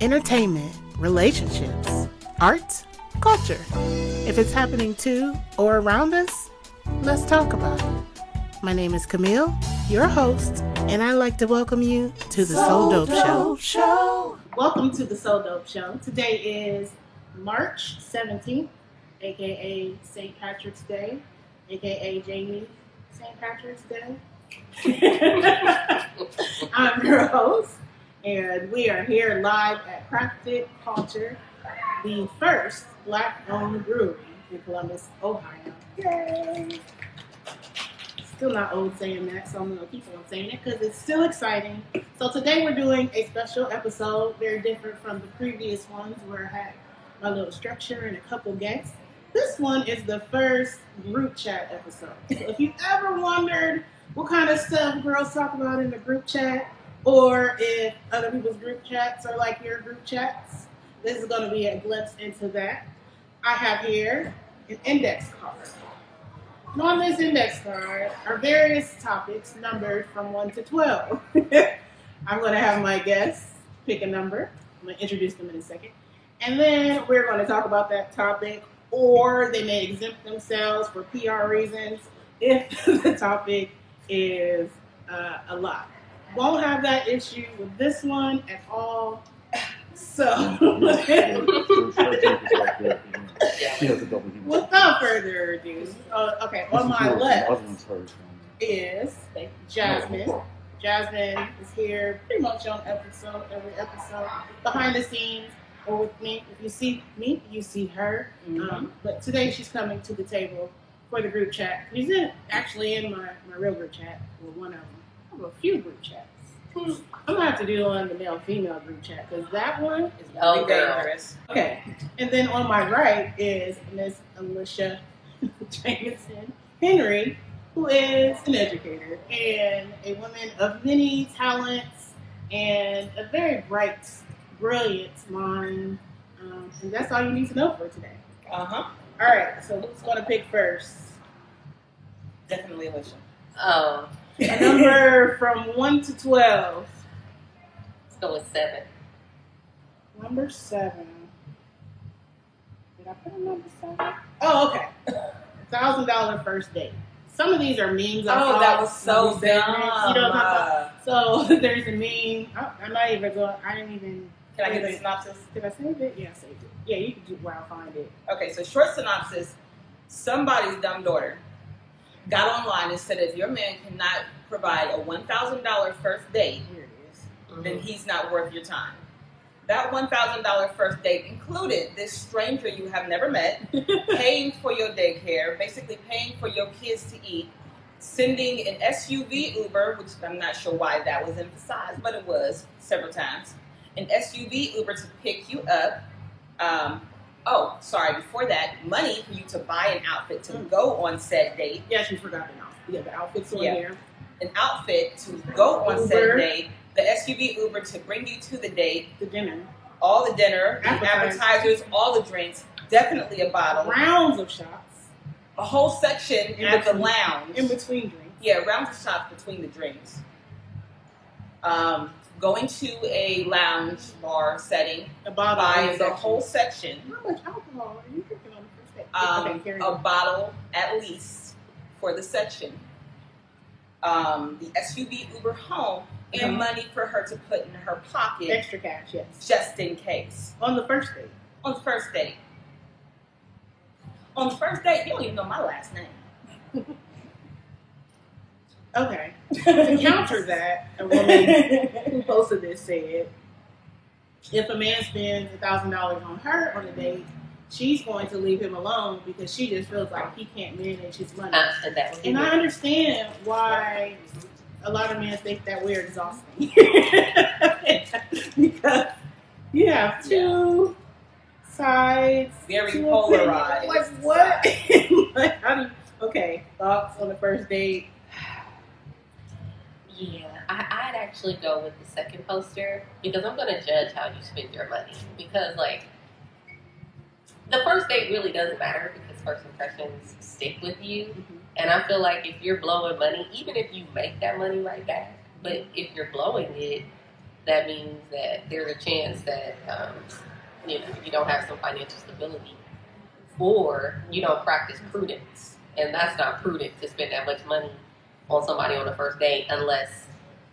entertainment, relationships, art, culture. If it's happening to or around us, let's talk about it. My name is Camille, your host, and I'd like to welcome you to the Soul Dope, Show. Show. Welcome to the Soul Dope Show. Today is March 17th, aka St. Patrick's Day, aka Jamie St. Patrick's Day. I'm your host, and we are here live at Crafted Culture, the first black owned brewery in Columbus, Ohio. Yay! Still not old saying that, so I'm to keep on saying it because it's still exciting. So today we're doing a special episode, very different from the previous ones where I had my little structure and a couple guests. This one is the first group chat episode. So if you ever wondered what kind of stuff girls talk about in the group chat, or if other people's group chats are like your group chats, this is going to be a glimpse into that. I have here an index card. And on this index card are various topics numbered from 1 to 12. I'm going to have my guests pick a number. I'm going to introduce them in a second. And then we're going to talk about that topic, or they may exempt themselves for PR reasons if the topic is uh, a lot. Won't have that issue with this one at all. So, without further ado, uh, okay, on my left is Jazmyne. Jazmyne is here pretty much on episode, every episode, behind the scenes or with me. If you see me, you see her. Mm-hmm. Um, but today she's coming to the table for the group chat. She's in, actually in my, my real group chat, or one of them. I have a few group chats. I'm gonna have to do on the male female group chat because that one is very Oh, girl. dangerous. Okay, and then on my right is Miss Alicia Jamison Henry, who is an educator and a woman of many talents and a very bright, brilliant mind. Um, and that's all you need to know for today. Uh huh. All right, so who's going to pick first? Definitely Alicia. Oh, A number from 1 to 12. let's go with seven. Number 7. Did I put a number 7? Oh, okay. $1,000 first date. Some of these are memes. I Oh, that was so on these segments. dumb. You know what Uh. So there's a meme. I- I'm not even going. I didn't even. Can I get the synopsis? Did I save it? Yeah, I saved it. Yeah, you can do where I find it. Okay, so short synopsis. Somebody's dumb daughter got online and said if your man cannot provide a $1,000 first date, Here it is. then he's not worth your time. That $1,000 first date included this stranger you have never met, paying for your daycare, basically paying for your kids to eat, sending an SUV Uber, which I'm not sure why that was emphasized, but it was several times, an SUV Uber to pick you up. Um, oh, sorry, before that, money for you to buy an outfit to Mm. go on said date, Yeah, she forgot the outfit. Yeah, the outfit's on Yeah. there. an outfit to go on said date, the SUV Uber to bring you to the date, The dinner. all the dinner, the Appetizers. appetizers, all the drinks, definitely a bottle, Rounds of shots a whole section In at the lounge. in between drinks. yeah, rounds of shots between the drinks. Um, going to a lounge bar setting, A bottle. in buy the whole section, How much alcohol are you drinking on the first date? um, okay, a on. bottle at least for the section. Um, the SUV Uber home and Mhm. money for her to put in her pocket Extra cash, yes. just in case. On the first date. On the first date. On the first date, you don't even know my last name. Okay. to counter that, a woman who posted this said, if a man spends a thousand dollars on her on a date, she's going to leave him alone because she just feels like he can't manage his money. Uh, and And I understand why a lot of men think that we're exhausting because you have two sides, Very two polarized. Like what? like how do you, okay? Thoughts on the first date? Yeah, I, I'd actually go with the second poster because I'm going to judge how you spend your money. Because, like, the first date really doesn't matter because first impressions stick with you. And I feel like if you're blowing money, even if you make that money right back, but if you're blowing it, that means that there's a chance that um, you know you don't have some financial stability, or you don't practice prudence, and that's not prudent to spend that much money on somebody on the first date unless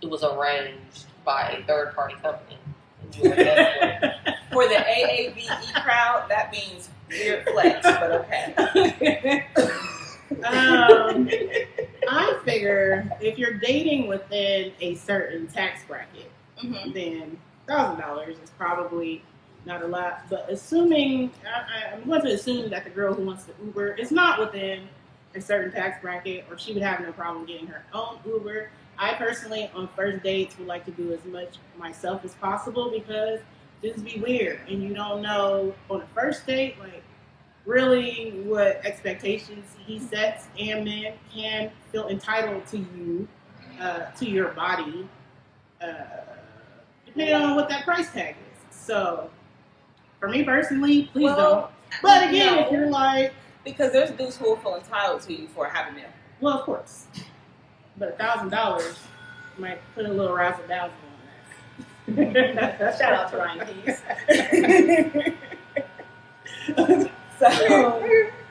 it was arranged by a third party company. and you were there for the AAVE crowd, that means weird flex, but okay. um, I figure if you're dating within a certain tax bracket, Mhm. then thousand dollars is probably not a lot. But assuming I, I, I'm going to assume that the girl who wants to Uber is not within a certain tax bracket, or she would have no problem getting her own Uber. I personally, on first dates, would like to do as much myself as possible because this be weird, and you don't know on a first date, like really what expectations he sets, and men can feel entitled to you, uh, to your body, uh, depending on what that price tag is. So, for me personally, please don't. But again, no. if you're like, Because there's dudes who will feel entitled to you for happy meal. well, of course, but a thousand dollars might put a little razzle dazzle on that. Shout out to Ryan Keys. so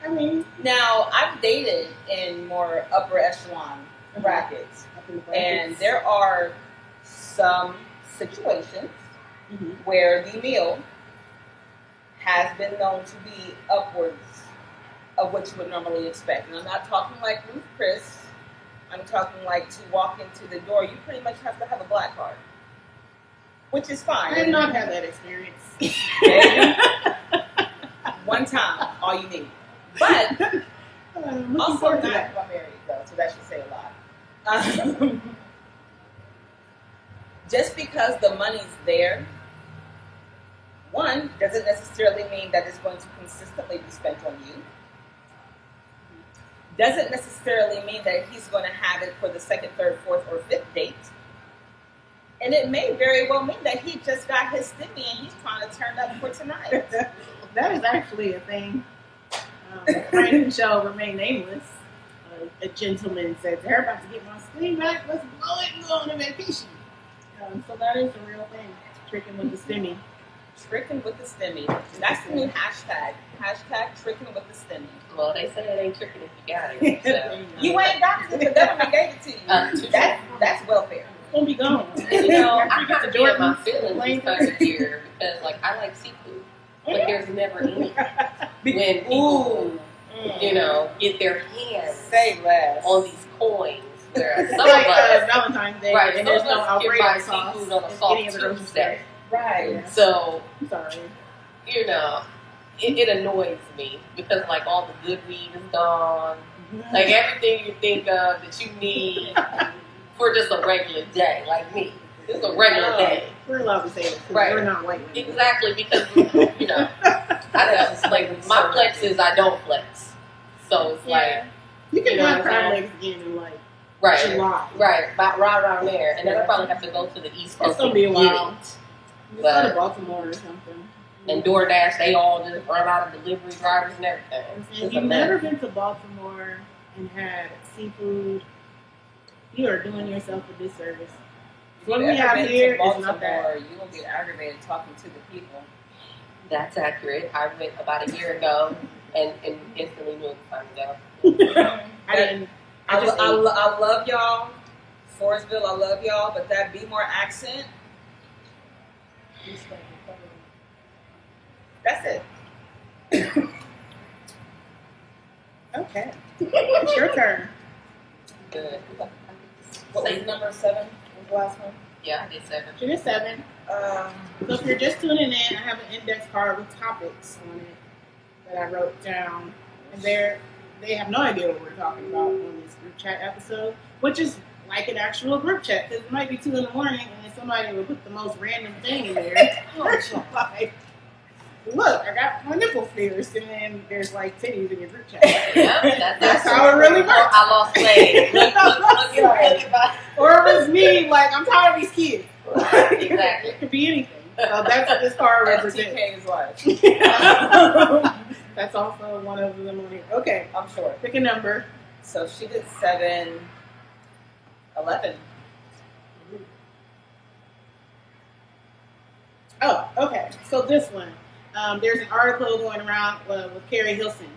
I mean, now I've dated in more upper echelon brackets, up in and there are some situations Mhm. where the meal has been known to be upwards of what you would normally expect. And I'm not talking like Ruth Chris. I'm talking like to walk into the door, you pretty much have to have a black card, which is fine. I did not have that experience. One time, all you need. But also not that. I'm married though, so that should say a lot. Um, just because the money's there, one doesn't necessarily mean that it's going to consistently be spent on you. Doesn't necessarily mean that he's going to have it for the second, third, fourth, or fifth date. And it may very well mean that he just got his stimmy and he's trying to turn up for tonight. that is actually a thing. Um, friend shall remain nameless. Uh, a gentleman said, "They're about to get my sling back. Let's blow it and go on a vacation." Um, so that is a real thing. Tricking with the stimmy. Tricking with the stimmy. That's the new hashtag. Hashtag tricking with the stimmy. Well, they said it ain't tricking if you got it. So. You ain't got to. The government gave it to you. Uh, true. That's that's welfare. It's gonna be gone. And, you know, After I you get kind the of be in my feelings Lane- this time of year because, like, I like seafood, but there's never any. When people, Ooh. you know, get their hands Say less. on these coins, whereas some like of uh, us, Valentine's Day, right, and some there's of no us can buy Alfredo sauce seafood on a in soft any of the grocery Tuesday. Right. So, I'm sorry. you know, it, it annoys me because, like, all the good weed is gone. Mm-hmm. Like, everything you think of that you need for just a regular day, like me. It's a regular day. We're allowed to say. 'cause Right. We're not white women. Exactly, because, you know, I don't, like, my flex is I don't flex. So it's like, You can You know have what I'm crab legs again in like right, July. right, about right around there. And then I probably have to go to the East Coast It's gonna be a while. it. Just But- to Baltimore or something. And DoorDash, they all just run out of delivery drivers and everything. If you've never been to Baltimore and had seafood, you are doing yourself a disservice. If What you we ever have been here to is not that. Baltimore, you gonna get aggravated talking to the people. That's accurate. I went about a year ago and, and instantly knew it was time to go. I didn't. I, I just lo- I, lo- I love y'all. Forestville, I love y'all, but that be more accent, that's it. Okay. It's your turn. Good. What was number seven? Was the last one? Yeah, I did seven. It is seven. Um, So if you're just tuning in, I have an index card with topics on it that I wrote down, and they're they have no idea what we're talking about on this group chat episode, which is like an actual group chat because it might be two in the morning and somebody would put the most random thing in there. Oh, like, look, I got my nipple pierced, and then there's like titties in your group chat. Yeah, that's, That's how it really works. I lost weight. Look, look, look, look, look or it was me, like I'm tired of these kids. Exactly. it could be anything. So that's what this card represents. Wife. That's also one of them on here. Okay, I'm sure. pick a number. So she did seven, eleven. Oh, okay. So this one, um, there's an article going around uh, with Keri Hilson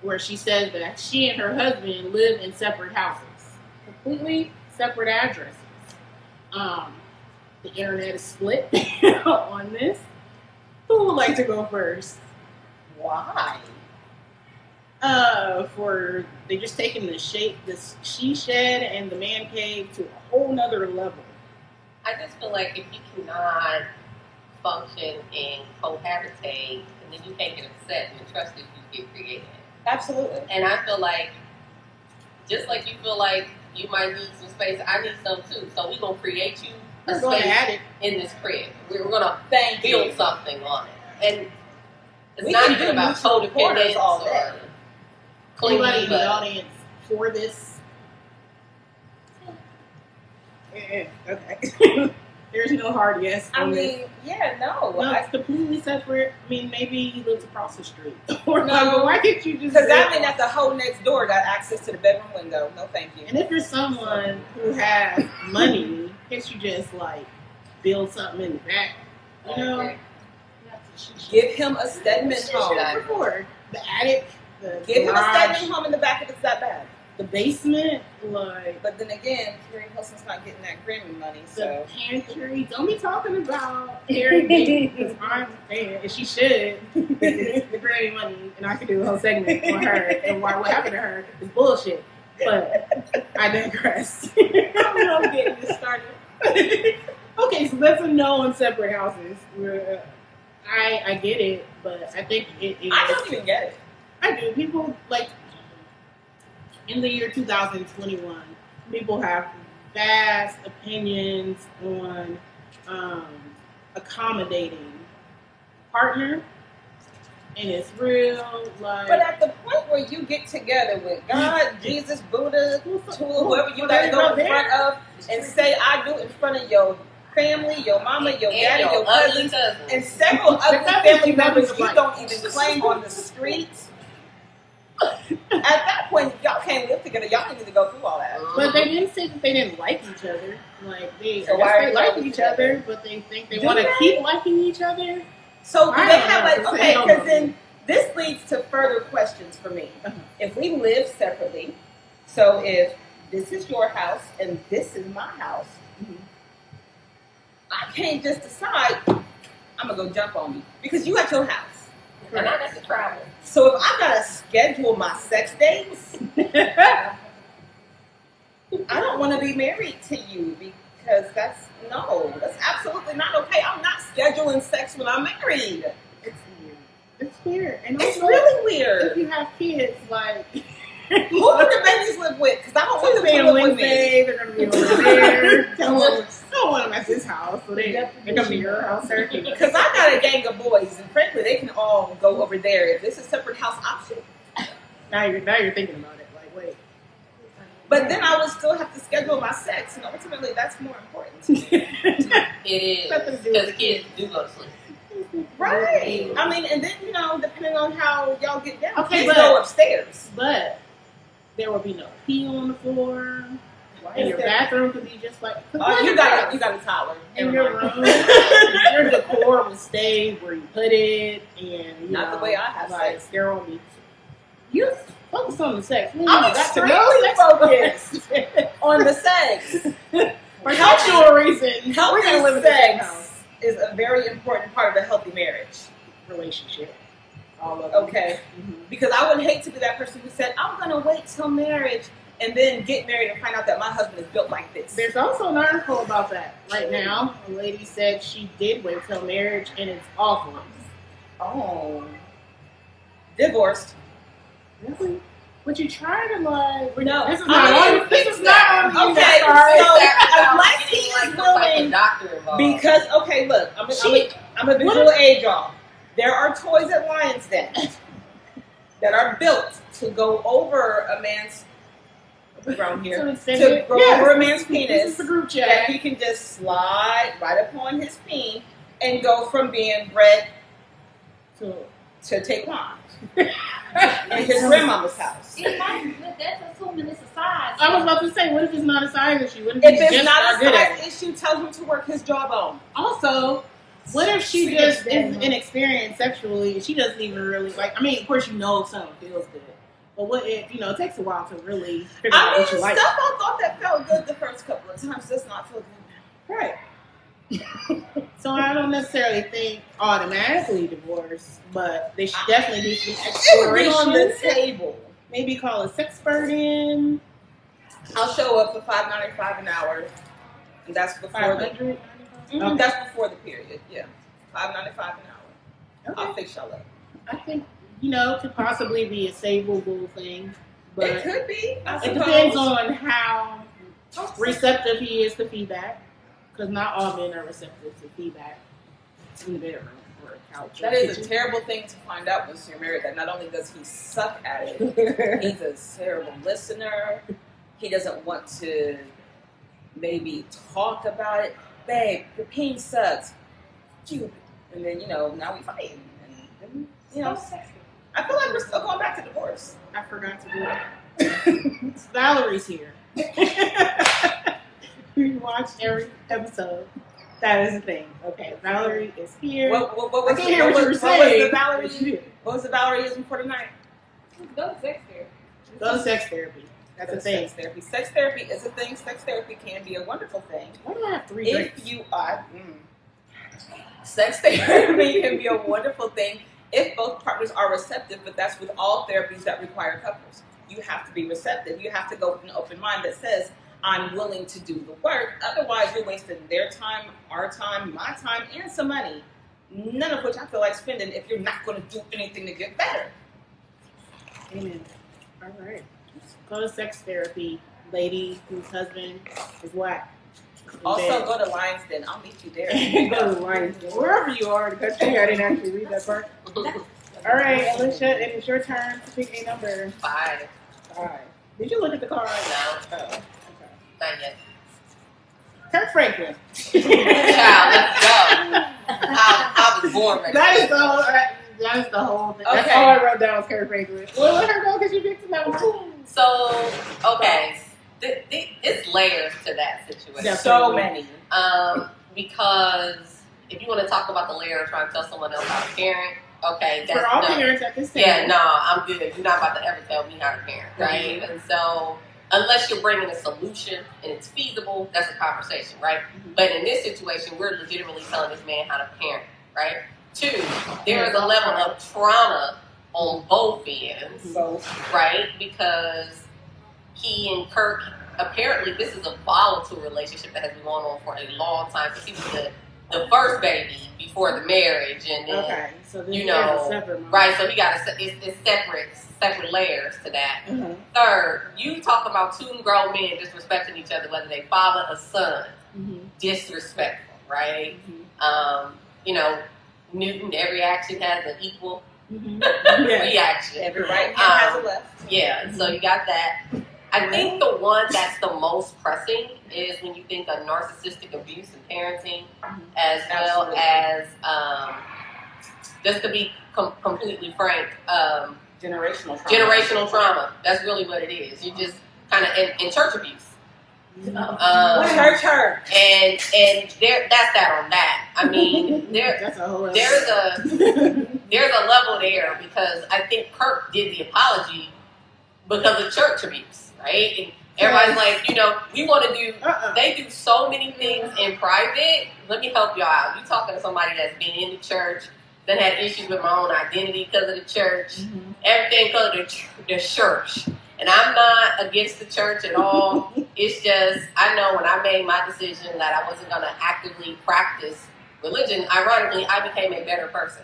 where she says that she and her husband live in separate houses, completely separate addresses. Um, the internet is split on this. Who would like to go first? Why? Uh, for they just taking the shape, this she shed and the man cave to a whole nother level. I just feel like if you cannot function and cohabitate, and then you can't get upset and the trust issues get created. Absolutely. And I feel like, just like you feel like you might need some space, I need some too. So we're gonna create you a We're space it. in this crib. We're gonna Thank build you. something on it, and it's We not can even do about mutual quarters codependence all or day. Anybody in the audience for this? Yeah, eh, eh, okay. There's no hard yes. I on this. mean, yeah, no. No, I- it's completely separate. I mean, maybe he lives across the street. or No. like, why can't you just? Because that live mean that the hoe next door got access to the bedroom window. No, thank you. And if you're someone who has money, can't you just like build something in the back? You know, Okay. Give him a Stedman home. shit. The attic, the Give him a garage, Stedman home in the back if it's that bad. The basement, like But then again, Keri Hilson's not getting that Grammy money, the so pantry. Don't be talking about Harry because I'm saying, and she should. It's the Grammy money, and I could do a whole segment on her and why what happened to her is bullshit. But I digress. I'm getting this started. okay, so that's a no on separate houses. Uh, I I get it, but I think it is. I don't even get it. I do. People like in the year 2021, people have vast opinions on um, accommodating partner, and it's real. Like, But at the point where you get together with God, Jesus, Buddha, Tool, whoever you gotta go in front of, and say I do in front of your family, your mama, your And daddy, your ugly cousins, cousin. and several other family members you don't even claim on the streets. At that point, y'all can't live together. Y'all need to go through all that. But they didn't say that they didn't like each other. Like they, So why they like each each other? but they think they want to keep liking each other. So do I they have know. like okay? Because then this leads to further questions for me. Uh-huh. If we live separately, so if this is your house and this is my house, Mhm. I can't just decide I'm gonna go jump on you because you at your house. And I got to travel. So if I gotta schedule my sex dates, I don't want to be married to you because that's no, that's absolutely not okay. I'm not scheduling sex when I'm married. It's weird. It's weird, and It's also, really if you have kids, like Who do the babies live with? Because I don't want them Tuesday to live with me. They're gonna be over there. Tell them, I don't want them at this house, so they they're gonna be your house. Turkey. Because I got a gang of boys, and frankly, they can all go over there. If this is a separate house option, now you're now you're thinking about it. Like, wait. but then I would still have to schedule my sex, and ultimately, that's more important. It is Nothing to do because with kids do go to sleep. Right. I mean, and then you know, depending on how y'all get down, Okay, kids but- go upstairs. But there will be no pee on the floor, Why and your bathroom could be just like. Oh, you got a, you got a toddler. in your room. your decor will stay where you put it, and Not the way I have like, sex. There will be. You focus on the sex. I'm extremely know focused. on the sex. For sexual reasons, Healthy we're gonna live in sex is a very important part of a healthy marriage. relationship. All of. Okay. Mhm. Because I would hate to be that person who said, I'm going to wait till marriage and then get married and find out that my husband is built like this. There's also an article about that right now. A lady said she did wait till marriage, and it's awful. oh. Divorced. Really? Would you try to like? No. This is I not mean, on. This is not on you. Okay, sorry. so- unless uh, he is like, some type of willing- doctor. Because, okay, look, I'm a, I'm a, I'm a visual aid y'all. There are toys at Lions Den that are built to go over a man's around here To extend to it. go Yes, over a man's This is penis the group that he can just slide right upon his peen and go from being bred to to taekwondo in his grandmama's house. It might, but that's assuming it's a size. I was about to say, what if it's not a size issue? What if, If he's it's just not a good at it? size issue, tell him to work his jawbone. Also, What if she She just is inexperienced sexually she doesn't even really like? I mean, of course, you know something feels good, but what if you know it takes a while to really figure out I mean, what you stuff like? I thought that felt good the first couple of times does not feel good. Right. so I don't necessarily think automatically divorce, but they should definitely do some It on the exploration. table. Maybe call a sex in. I'll show up for five ninety five an hour, and that's before the. Mhm, Okay. that's before the period. Yeah, five ninety five an hour. I'll Okay. fix y'all up. I think you know it could possibly be a savable thing, but it could be. I it suppose. depends on how receptive he is to feedback, because not all men are receptive to feedback in the bedroom or couch. or That is a terrible thing to find out once you're married. That not only does he suck at it, he's a terrible listener. He doesn't want to maybe talk about it. Babe, your pain sucks. And then, you know, now we fight. And, then, you know, I feel like we're still going back to divorce. I forgot to do it. Valerie's here. we watch every episode. That is the thing. Okay, Valerie is here. What, what, what I was can't the, hear what, you were was, saying. What was the but she's Valerie? here. What was the Valerie for tonight? Go to sex therapy. Go to sex therapy. That's a thing. Sex thing. therapy. Sex therapy is a thing. Sex therapy can be a wonderful thing. Why do I have three drinks? if you are mm. sex therapy can be a wonderful thing if both partners are receptive but that's with all therapies that require couples you have to be receptive you have to go with an open mind that says i'm willing to do the work otherwise you're wasting their time our time my time and some money none of which i feel like spending if you're not going to do anything to get better Amen. All right. Go to sex therapy, lady whose husband is whack. Also go to lions den i'll meet you there go to Lions Den. Wherever you are in the country, I didn't actually read that part. All right, Alicia, it is your turn to pick a number. Five. Five. Did you look at the card? No, Oh, okay. not yet. Kirk Franklin. Child, let's go. I, I was born. That is the whole. That is the whole thing. That's all I wrote down was Kirk Franklin. Well, let her go because you picked the number. So, okay, th- th- it's layers to that situation. so many Um, because if you want to talk about the layer of trying to tell someone else how to parent, okay, that's For all no. parents at this time. Yeah, no, I'm good. You're not about to ever tell me how to parent, right? And so, unless you're bringing a solution and it's feasible, that's a conversation, right? Mhm. But in this situation, we're legitimately telling this man how to parent, right? Two, there is a level of trauma on both ends, so right? Because he and Kirk, apparently, this is a volatile relationship that has been going on for a long time. Because he was the, the first baby before the marriage, and then Okay, so then You know, a separate moment. Right, so he got a, it's, it's separate, separate layers to that. Mhm. Third, you talk about two grown men disrespecting each other, whether they father or son, Mhm. disrespectful, right? Mhm. Um, you know, Newton, every action has an equal Mhm. Yeah. reaction. every right hand has a Um, left Yeah, so you got that. I think the one that's the most pressing is when you think of narcissistic abuse and parenting, Mhm. as well as um, just to be com- completely frank, um, generational trauma. generational trauma. That's really what it is. You just kind of in, and church abuse, Mhm. um, church hurt and and there that's that on that. I mean, there That's a whole there's a there's a level there because I think Kirk did the apology because of church abuse, right? And everybody's like, you know, we want to do. uh-uh. They do so many things in private. Let me help y'all out. You talking to somebody that's been in the church, that had issues with my own identity because of the church, Mhm. everything because of the, the church. And I'm not against the church at all. it's just I know when I made my decision that I wasn't going to actively practice religion. Ironically, I became a better person.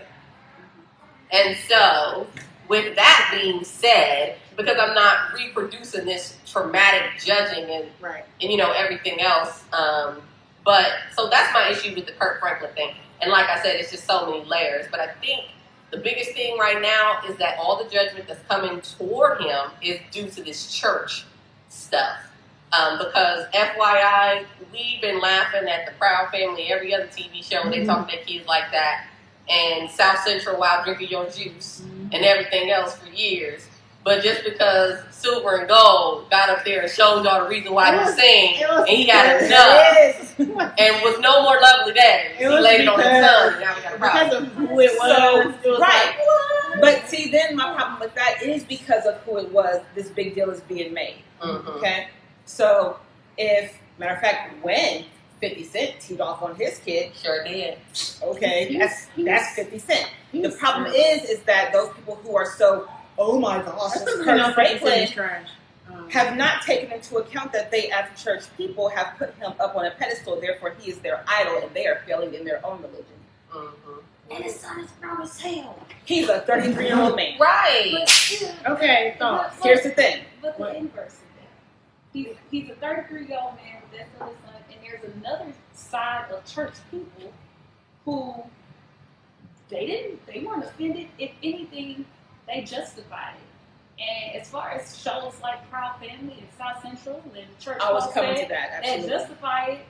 And so, with that being said, because I'm not reproducing this traumatic judging and Right. and you know everything else. Um, but so that's my issue with the Kirk Franklin thing. And like I said, it's just so many layers. But I think the biggest thing right now is that all the judgment that's coming toward him is due to this church stuff. Um, because FYI, we've been laughing at the Proud Family, every other TV show they Mhm. talk to their kids like that, and South Central while drinking your juice Mhm. And everything else for years. But just because Silver and Gold got up there and showed y'all the reason why It he was- sing, and he got it enough, Yes. and was no more lovely than he was laid it on his son. and Now we got a problem. because of who it was. So, it was right. like. But see, then my problem with that is because of who it was. This big deal is being made. Mhm. Okay, so if matter of fact, when Fifty Cent teed off on his kid, Sure did. okay, that's that's Fifty Cent. The He's- problem is, is that those people who are so, oh my gosh, this because Kirk Franklin, Franklin's. Have not taken into account that they, as church people, have put him up on a pedestal. Therefore, he is their idol, and they are failing in their own religion. Mhm. And his son is grown as hell. He's a 33 year old man. Right. But, okay, thoughts. Here's the thing. but the What? inverse of that. He's, he's a 33 year old man with that son, and there's another side of church people who they didn't, they weren't offended. If anything, they justified it. And as far as shows like Proud Family and South Central and Church I was coming said, to that. that Absolutely. justify it.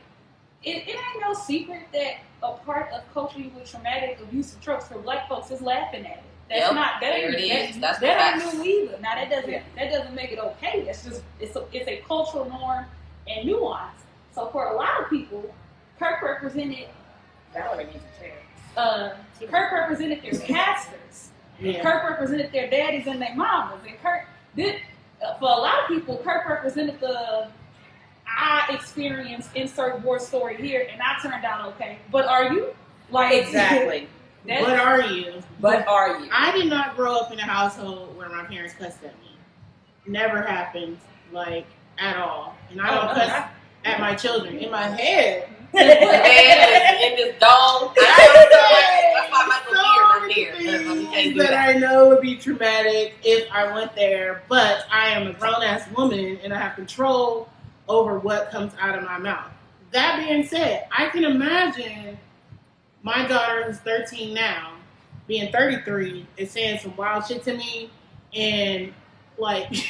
It, it ain't no secret that a part of coping with traumatic abuse abusive tropes for black folks is laughing at it. That's Yep, not that ain't, that, is. That ain't new either. Now that doesn't Yeah. that doesn't make it okay. That's just it's a it's a cultural norm and nuance. So for a lot of people, Kirk represented Valerie needs a chair. Uh, Kirk represented their pastors. Yeah. Kirk represented their daddies and their mamas, and Kirk did. Uh, for a lot of people, Kirk represented the I experienced insert war story here, and I turned out okay. But are you like Exactly. that- What are you? But are you? I did not grow up in a household where my parents cussed at me. Never happened, like at all. And I Oh, don't no, cuss I- at my children. In my head, The man is in this dome. I don't know why Michael so Beard many is there. That's why can't things that that. I know would be traumatic if I went there. But I am a grown ass woman and I have control over what comes out of my mouth. That being said, I can imagine my daughter who's 13 now being 33 and saying some wild shit to me and like Snap.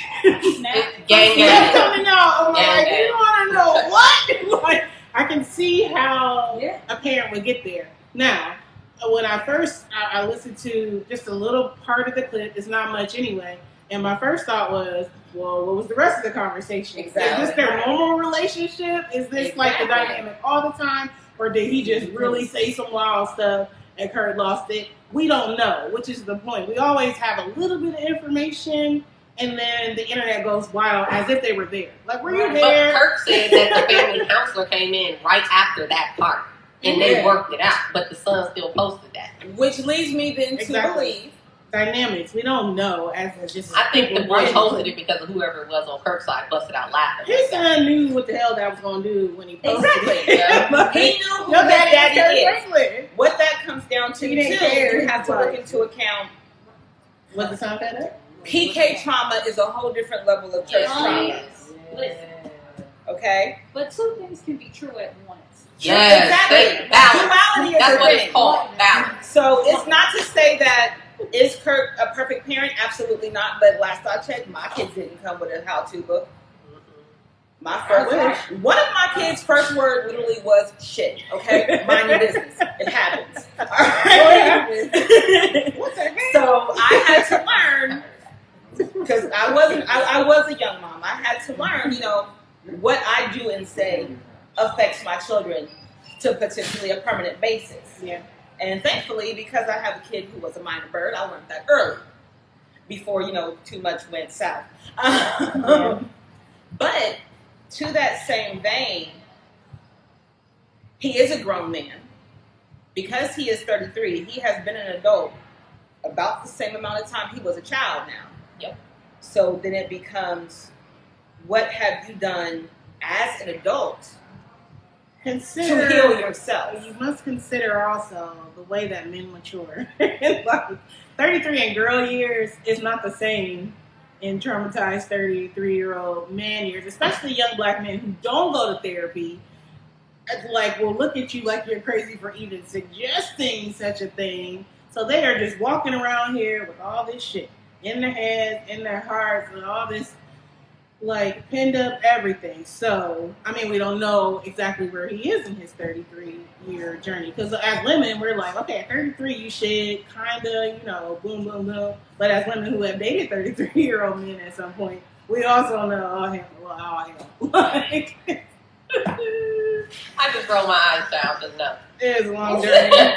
Gang, that's gang. coming out. I'm Gang, like, gang. you want to know what? like, I can see how Yeah. a parent would get there. Now, when I first I, I listened to just a little part of the clip, it's not much anyway, and my first thought was, well, what was the rest of the conversation? Is this their normal relationship? Is this like the dynamic all the time, or did he just really say some wild stuff and Kirk lost it? We don't know, which is the point. We always have a little bit of information. And then the internet goes wild as if they were there. Like, were you there? But Kirk said that the family counselor came in right after that part, and they worked it out. But the son still posted that. Which leads me then to Exactly. believe. Dynamics. We don't know as a just. I think the boy posted it because of whoever it was on Kirk's side busted out laughing. His son knew what the hell that was going to do when he posted Exactly. it. Yeah. Like, He knew who Your his daddy, daddy daddy is. What that comes down to, He too, didn't you have to look into account. Was the son fed up? PK trauma is a whole different level of church Yes, trauma. Yes. Listen, Okay? but two things can be true at once. Yes, exactly. balance. Duality is That's a what thing. it's called. Balance. So it's not to say that is Kirk a perfect parent? Absolutely not. But last I checked, my kids didn't come with a how-to book. My first word, one of my kids' first word literally was shit. Okay, mind your business. It happens. All right. What the heck? So I had to learn because I wasn't. I, I was a young mom. I had to learn. You know what I do and say affects my children to potentially a permanent basis. Yeah. And thankfully, because I have a kid who was a mynah bird, I learned that early before you know too much went south. But to that same vein, he is a grown man. Because he is 33, he has been an adult about the same amount of time he was a child now. Yep. So then it becomes what have you done as an adult to heal yourself? You must consider also the way that men mature. like, 33 in girl years is not the same in traumatized 33 year old man years, especially young black men who don't go to therapy. It's Like, will look at you like you're crazy for even suggesting such a thing. So they are just walking around here with all this shit in their heads, in their hearts, and all this like pinned up everything. So, I mean, we don't know exactly where he is in his 33 year journey. Because as women, we're like, okay, at 33, you should kind of, you know, boom, boom, boom. But as women who have dated 33 year old men at some point, we also know, oh, hell, well, oh, hell. Like, I just roll my eyes down, just no. It is a long journey.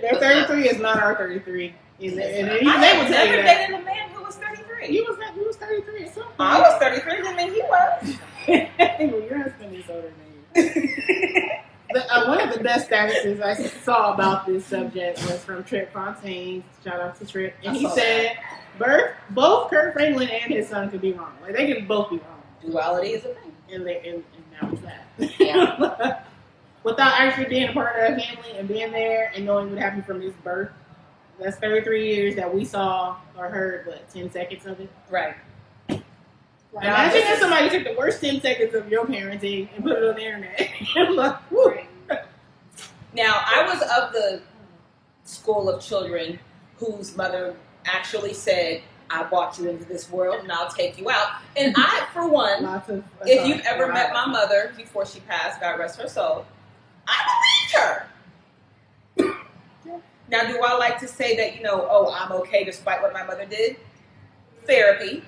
Their 33 is not our 33. And, and, even I they have tell you never that. dated a man who was 33. He was, he was 33 at some point. I was 33, didn't mean he was. well, your husband is older than you. The, uh, one of the best statuses I saw about this subject was from Trip Fontaine. Shout out to Trip. And I he said, Bert, both Kirk Franklin and his son could be wrong. Like, they can both be wrong. Duality is a thing. And, they, and, and now it's that. Yeah. Without actually being a part of that family and being there and knowing what happened from his birth, that's 33 years that we saw or heard, what, 10 seconds of it? Right. Imagine if somebody took the worst 10 seconds of your parenting and put it on the internet. Like. Now, I was of the school of children whose mother actually said, I brought you into this world and I'll take you out. And I, for one, of. if you've ever met my mother before she passed, God rest her soul, I believed her. Now, do I like to say that, you know, oh, I'm okay despite what my mother did? Therapy.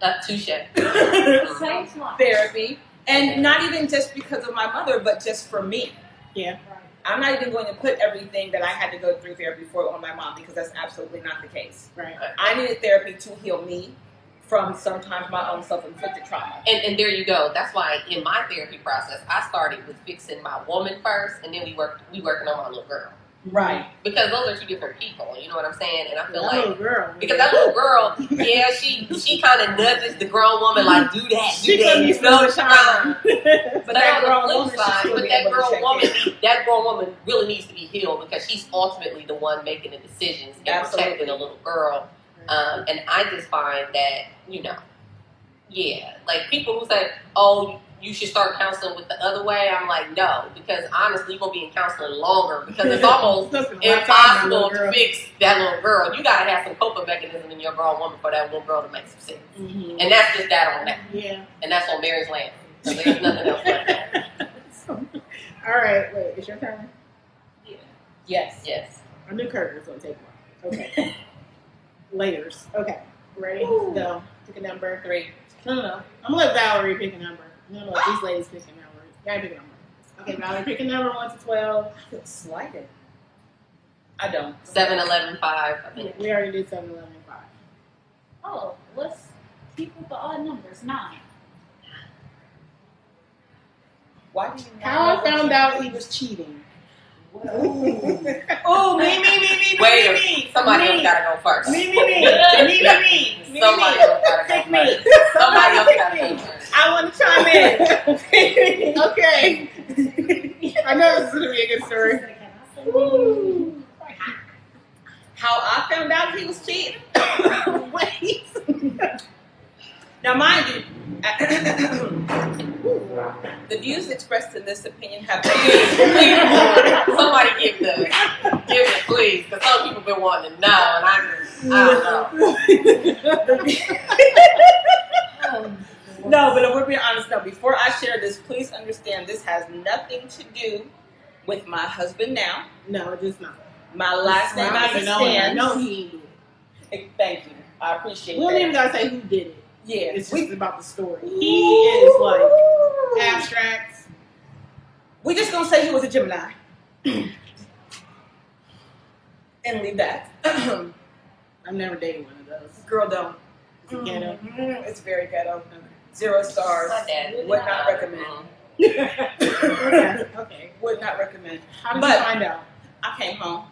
Uh, touche. Same slide. Therapy. And not even just because of my mother, but just for me. Yeah. I'm not even going to put everything that I had to go through therapy for on my mom because that's absolutely not the case. Right. I needed therapy to heal me from sometimes my own self-inflicted trauma. And, and there you go. That's why in my therapy process, I started with fixing my woman first, and then we worked we working on my little girl Right. because those are two different people. You know what I'm saying? And I feel That like little girl. because that little girl, yeah, she she kind of nudges the grown woman like do that, do she that. You through know the what I'm time. But that on the grown flip woman side, but that grown woman, that grown woman really needs to be healed because she's ultimately the one making the decisions and Absolutely. protecting the little girl. Um, and I just find that you know, yeah, like people who say, "Oh, you should start counseling with the other way," I'm like, no, because honestly, you're gonna be in counseling longer because it's almost Listen, one time, my impossible to fix that little girl. You gotta have some coping mechanism in your grown woman for that little girl to make some sense. Mhm. And that's just that on that. Yeah. And that's on Mary's land. So there's nothing else like that. All right, wait, it's your turn. Yeah. Yes. Yes. I knew Kirk was going to take one. Okay. Layers. Okay. Ready? Let's go. Pick a number. Three. No, no, no. I'm going to let Valerie pick a number. No, no, these ladies picking a number. Gotta pick a number. Okay, Valerie, pick a number 1 to 12. I feel slighted. I don't. 7 11 5, I think. We already did 7, 11, 5. Oh, let's keep with the odd numbers. Nine. Why do you How I found out he was cheating. Oh, me, me, me, me, me, Wait, me, me. somebody Me. else gotta go first. Me, me, me. Me, me, me. Me, Somebody me. else gotta go Pick me. first. Somebody else gotta me. go first. I want to chime in. okay. I know this is gonna be a good story. Woo. How I found out he was cheating? Wait. Now, mind you, the views expressed in this opinion have Please, please, somebody give the, give it, please, because some people been wanting to know, and I just, I don't know. No, but if we're being honest, no. Before I share this, please understand this has nothing to do with my husband now. No, it is not. My last name I as it know, stands. know he ain't. Thank you. I appreciate it. We don't that. even gotta say who did it. yeah, It's we, just about the story. He is like abstract. we just gonna say he was a Gemini, and leave that. I've never dated one of those. Girl, don't. It's ghetto. Mhm, It's very ghetto. Zero stars. My dad Would not recommend. okay. Okay. Would not recommend. How did But- you find out? I came home.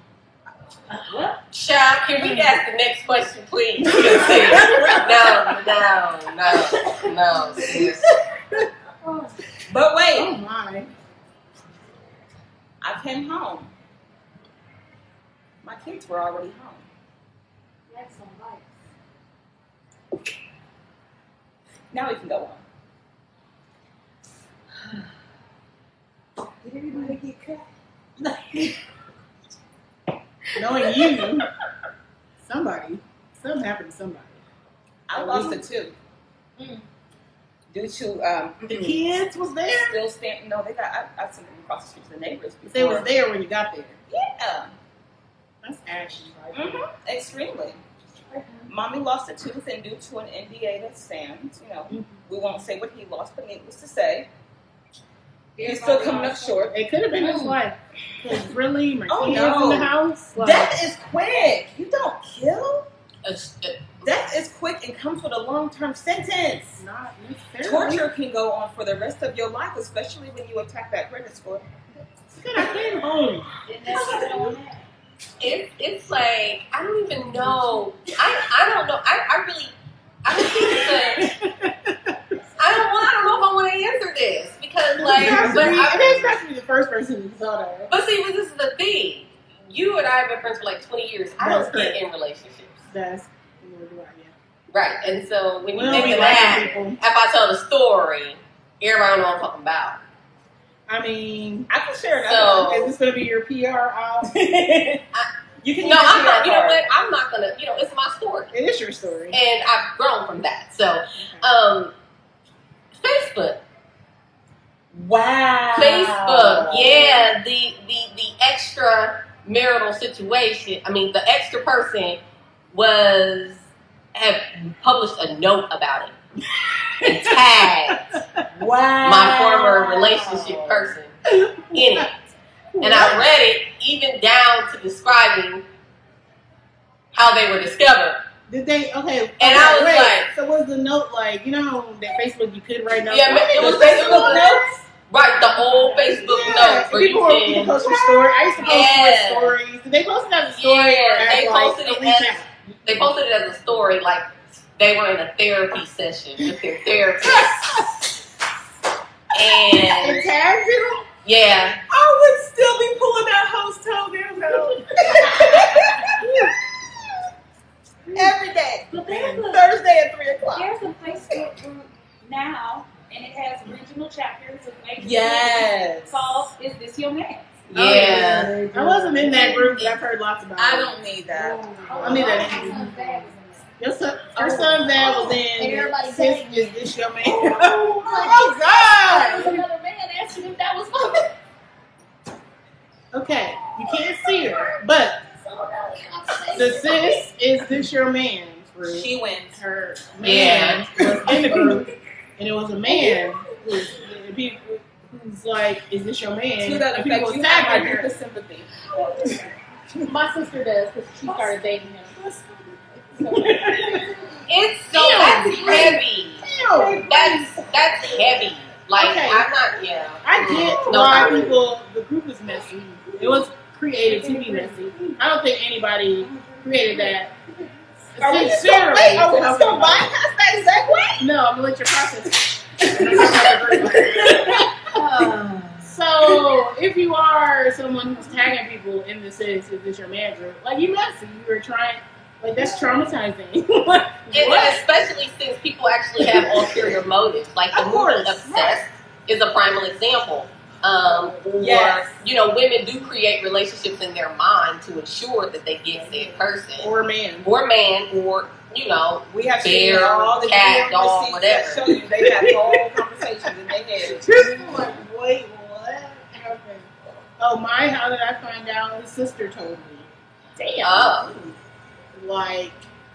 What? Child, can we ask the next question, please? no, no, no, no, sis. But wait, Oh my. I came home. My kids were already home. That's some lights. Now we can go on. Did everybody get cut? Knowing you, somebody, something happened to somebody. I lost a tooth. Mm. Due to um, The kids was there. still standing. No, they got. I, I sent them across the street to the neighbors. Before. They was there when you got there. Yeah, That's action, right? hmm extremely. Mommy lost a tooth, and due to an NDA that stands, you know, Mhm. we won't say what he lost, but needless to say, He's still coming up short. It could have been his wife. 'Cause really, my Oh, kids no. in the house. Like, Death is quick. You don't kill. Death is quick and comes with a long term sentence. not necessarily. Torture can go on for the rest of your life, especially when you attack that credit score. Good, I came home. Didn't that shit on that? It's it's like I don't even know. I I don't know. I, I really I don't think it's a I don't well, I don't know if I want to answer this because like it has to but be, I, it has to be the first person who saw that. but see but this is the thing. You and I have been friends for like twenty years. I don't get in relationships. That's yeah. Right. And so when you think of that, if I tell the story, everybody know what I'm talking about. I mean, I can share So- another. is this going to be your PR out? you can No, I'm not. You know what? I'm not gonna. You know, it's my story, It is your story. and I've grown from that. So, Okay. um, Facebook. Wow. Facebook, yeah, the the the extra marital situation. I mean, the extra person was have published a note about it and tagged Wow. my former relationship person in it, and I read it even down to describing how they were discovered. Did they? Okay. And I was wait, like- so was the note like you know that Facebook you could write notes? Yeah, it was Facebook notes? Right, the old Facebook Yeah, notes where you people, people can. post your story. I used to post Yeah. stories. Did they post it as a story? Yeah, or they posted a it as- They posted it as a story, like they were in a therapy session with their therapist. And And tagged you? yeah, I would still be pulling out host toenails out. Every day. But there's a, Thursday at 3 o'clock. there's a Facebook group um, now, and it has regional chapters of major Yes. cities called "Is This Your Man?" Oh, yeah. I wasn't in that group, but I've heard lots about I it. don't need that. Oh, oh, I need that. My son's dad was in it. Your son, her son's dad was in. Everybody Sis, tagged is this your man? Oh, oh There was God! another man asking if that was fun. Okay, you can't see her, but the sis is this your man? Group. She wins. her man was in the group, and it was a man who's, who's like, "Is this your man?" To that And people effect, was you have my tagging her. deepest sympathy. My sister does because she started dating him. It's so Ew. that's heavy. Ew. That's that's heavy. Like Okay. I'm not. Yeah, I get No, why sorry. people the group is messy. It was created to be messy. I don't think anybody created that. Are we gonna, wait, are we just gonna bypass that segue? No, I'm gonna let you process. so, if you are someone who's tagging people in the sis, is this your manager. Like you messy. You were trying. Like that's traumatizing. Like, and especially since people actually have ulterior motives. Like the Of movie course, Obsessed right. is a primal example. Um, or, Yes. you know, women do create relationships in their mind to ensure that they get said person Or man. or man or you know We have seen Bear, all the cat, DM dog, receipts whatever. show you they have whole conversations in their head. Just like, wait, what happened? Oh my! How did I find out? His sister told me. Damn. Oh. Like,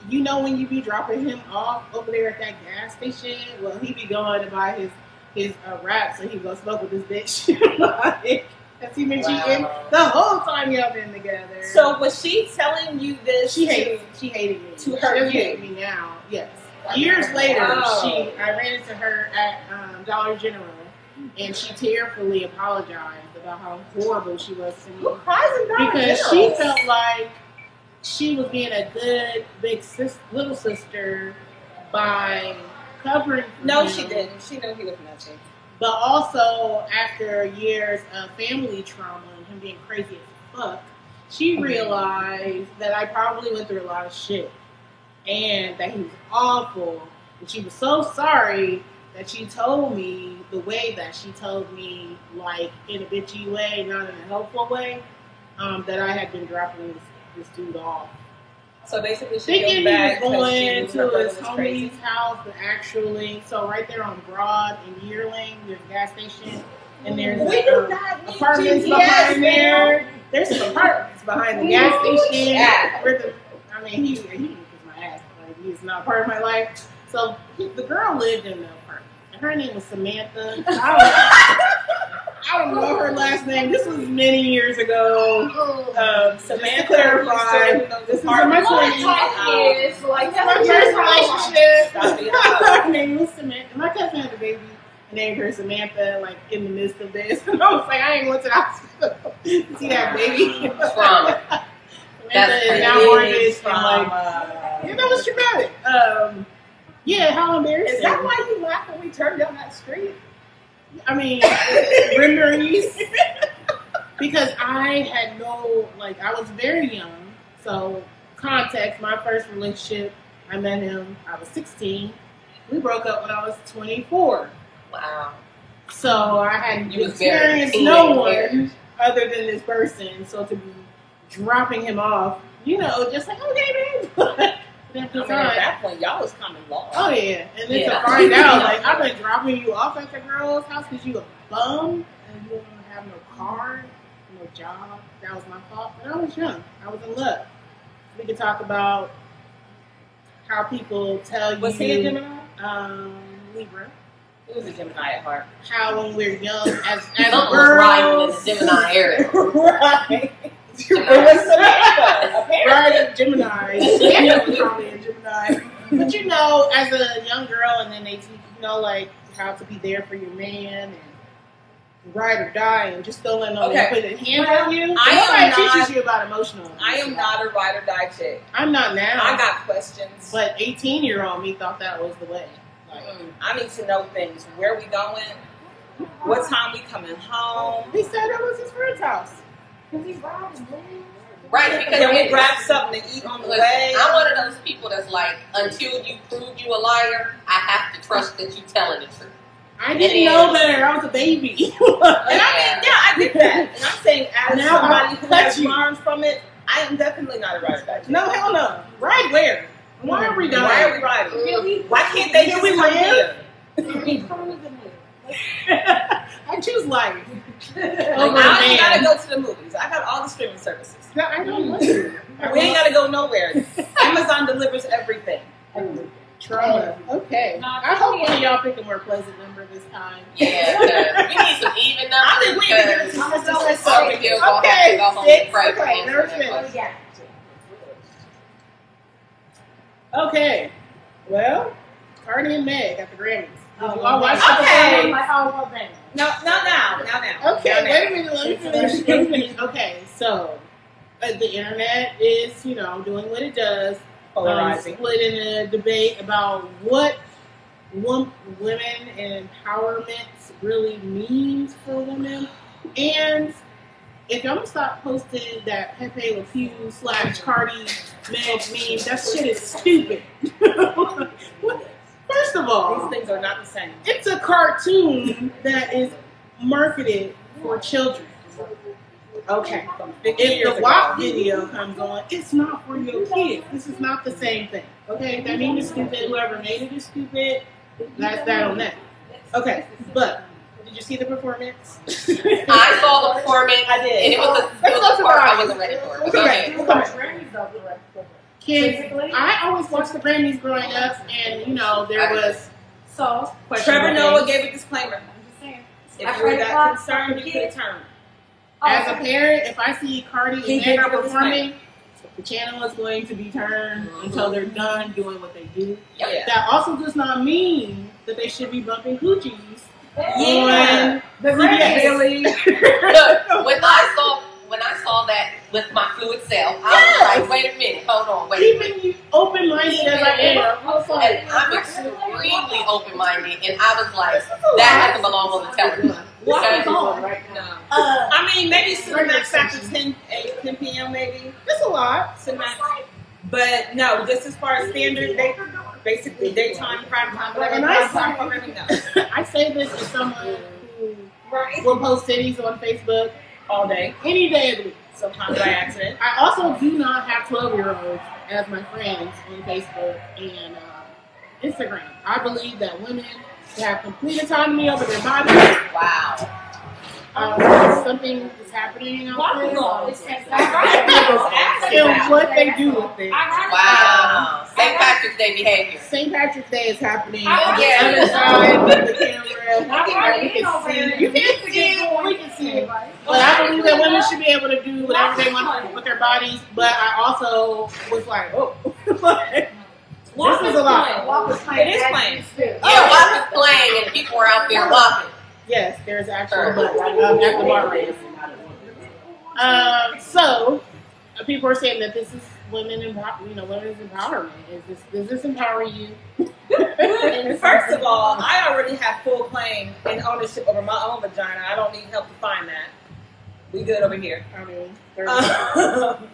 you know when you be dropping him off over there at that gas station? Well, he be going to buy his his uh, rap, so he go smoke with this bitch. like, has he been cheating Wow. the whole time y'all been together? So was she telling you this? she to- hated she hated me. to her, She hurt hate me now. Yes. Years later, Oh. she I ran into her at um, Dollar General, and she tearfully apologized about how horrible she was to me Who cries in Dollar because she felt like she was being a good big sis, little sister by covering. No, him, she didn't. She knew he was messy. But also, after years of family trauma and him being crazy as fuck, she realized that I probably went through a lot of shit and that he was awful. And she was so sorry that she told me the way that she told me, like in a bitchy way, not in a helpful way, um, that I had been dropping this, this dude off. So basically, she Thinking feels he bad was because she going to his was homie's house, but actually, so right there on Broad and Yearling, there's a gas station, and there's We do not need apartments GPS behind now. there. There's some apartments behind the gas station. Yeah. Where the, I mean, he he kicked my ass. Like he's not part of my life. So he, the girl lived in the apartment, her name was Samantha. I I don't know her last name. This was many years ago. Um, Samantha, Samantha clarified. This is part my of the twenties. like My first relationship. Stop being a hoe. Her name was Samantha. My cousin had a baby. I named her Samantha, like in the midst of this. And I was like, I ain't going to the hospital to see that baby. Trauma. Samantha That's is crazy. now mortgaged and like, Trauma. yeah, that was traumatic. Um, yeah, how embarrassing. Is that why you laughed when we turned down that street? I mean, memories. because I had no, like, I was very young. So, context, my first relationship, I met him, I was 16. We broke up when I was 24. Wow. So, I hadn't You experienced no one other than this person. So, to be dropping him off, you know, just like, okay, babe. I mean, at that point, y'all was coming long. Oh yeah, and then Yeah. to find out, like I've been dropping you off at the girl's house because you a bum and you don't have no car, no job. That was my fault. But I was young. I was in love. We could talk about how people tell you. Was he a Gemini? Um, Libra. He was a Gemini at heart. How when we're young, as as Something was riding in girls, the Gemini area. right. Gemini. It was Samantha. Apparently. right, Gemini. Yeah, was probably a Gemini. But you know, as a young girl, and then they teach you know like how to be there for your man and ride or die, and just don't let nobody Okay. put a hand on you. I am Nobody not- teaches you about emotional. I am not a ride or die chick. I'm not now. I got questions. But 18 year old me thought that was the way. Like, Mm, I need to know things. Where we going? What time we coming home? he said it was his friend's house. Because he's riding, man. Right, because Can we grab something to eat on the Listen, way? I'm one of those people that's like, until you prove you a liar, I have to trust that you're telling the truth. I didn't It know is. better. I was a baby. And I mean, yeah, I get that. And I'm saying, as Now somebody I'll who cut has you. learned from it, I am definitely not a ride or die chick. no, hell no. Ride where? Why are we dying? Why are we riding? Really? Why can't they Can just we come live? here? He's coming to live. I choose life. Like, Over I man. gotta go to the movies. I got all the streaming services. No, I don't mm. want to. We ain't gotta go nowhere. Amazon delivers everything. Trauma. Okay. Nah, I hope one of y'all pick a more pleasant number this time. Yeah, 'cause we need some even numbers. I think we need to get because some of those other six. people gonna Okay, go six. and pray for Okay, answering there's that six. question. yeah. Okay. Well, Cardi and Meg at the Grammys. Did Oh, you all watch okay. the I'm like, oh, well, dang. No, not now. Not now. Okay, Not now. a minute. Let me finish. Let me finish. Okay, so uh, the internet is, you know, doing what it does. Um, Polarizing. split in a debate about what wom- women and empowerment really means for women. And if y'all don't stop posting that Pepe Le Pew slash Cardi Meg meme, that shit is stupid. What- First of all, These things are not the same. it's a cartoon that is marketed for children. Okay. If the WAP video comes on, it's not for your kids. This is not the same thing. Okay, that meme is stupid. Whoever made it is stupid. That's that on that. Okay, but did you see the performance? I saw the performance, I did. and it was a, it was a part I wasn't ready for. Okay. Go ahead. It's like Grammys, though, correct? Kids, Basically. I always watched the Grammys growing up, and you know there was So, Trevor Noah things. gave a disclaimer. I'm just saying. If I you were that God concerned, you could have kids. turned. As a Oh, parent, if I see Cardi He and did Meg are give a performing, the channel is going to be turned until they're mm-hmm. done doing what they do. Yeah. That also does not mean that they should be bumping coochies Yeah. The Yes. Grammys. Look, when I saw when I saw that with my fluid self, I was like, wait a minute, hold on, wait a minute. You open minded as I am, I was like, I'm extremely open minded, and I was like, that doesn't belong on the television. What Okay? was on right now? uh, I mean, maybe Cinemax after 10, 8, 10 p.m. maybe. that's a lot. Cinemax. But no, just as far as standard, day, basically daytime, prime time, whatever And I prime time programming, no. I say this as someone who Right. will post titties on Facebook All day, any day of the week. Sometimes by accident. I also do not have 12 year olds as my friends on Facebook and uh, Instagram. I believe that women have complete autonomy over their bodies. Wow. Uh, something is happening out Walk there. is. It's And what they do with it. Wow. St. Patrick's Day behavior. St. Patrick's Day is happening I on the like other it. side of the camera. I like You can over see. there. You can see it. we can see it. But I believe that women should be able to do whatever they want with their bodies. But I also was like, oh, Walk This is is a lot. playing. Walk was playing. It is playing. Yeah, WAP is playing and people are out there walking. Yes, there's actually butt um, at the bar race. Um, so uh, people are saying that this is women empower, you know, women's empowerment. Is this does this empower you? First of all, I already have full claim and ownership over my own vagina. I don't need help to find that. We good over here. I mean,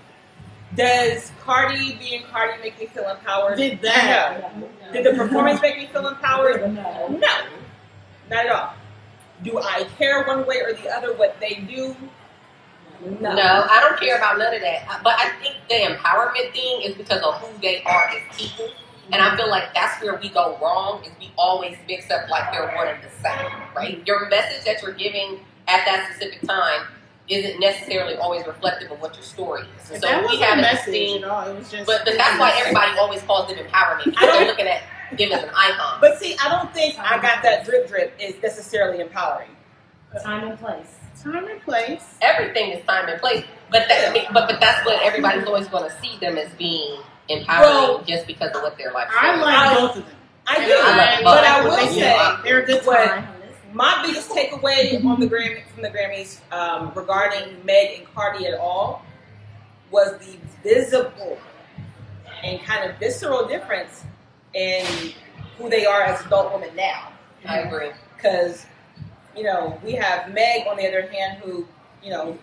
does Cardi being Cardi make me feel empowered? did that? No. Did the performance make me feel empowered? No. No, not at all. Do I care one way or the other what they do? No, I don't care about none of that. But I think the empowerment thing is because of who they are as people. And I feel like that's where we go wrong is we always mix up like they're one and the same, right? Your message that you're giving at that specific time isn't necessarily always reflective of what your story is. If So that we wasn't a haven't message seen at all. It was just. but, but that's why everybody always calls them empowerment because they're looking at them as an icon. But see, I don't think I got that drip drip is necessarily empowering. Time and place. time and place. Everything is time and place. But that but but that's what everybody's always gonna see them as being empowering Well, just because of what their life I like I- both of them. I do, I like but I will They do. say they're a good What- time. my biggest takeaway on the Grammy from the Grammys um, regarding Meg and Cardi at all was the visible and kind of visceral difference in who they are as adult women now. I agree. Because you know we have Meg on the other hand, who you know,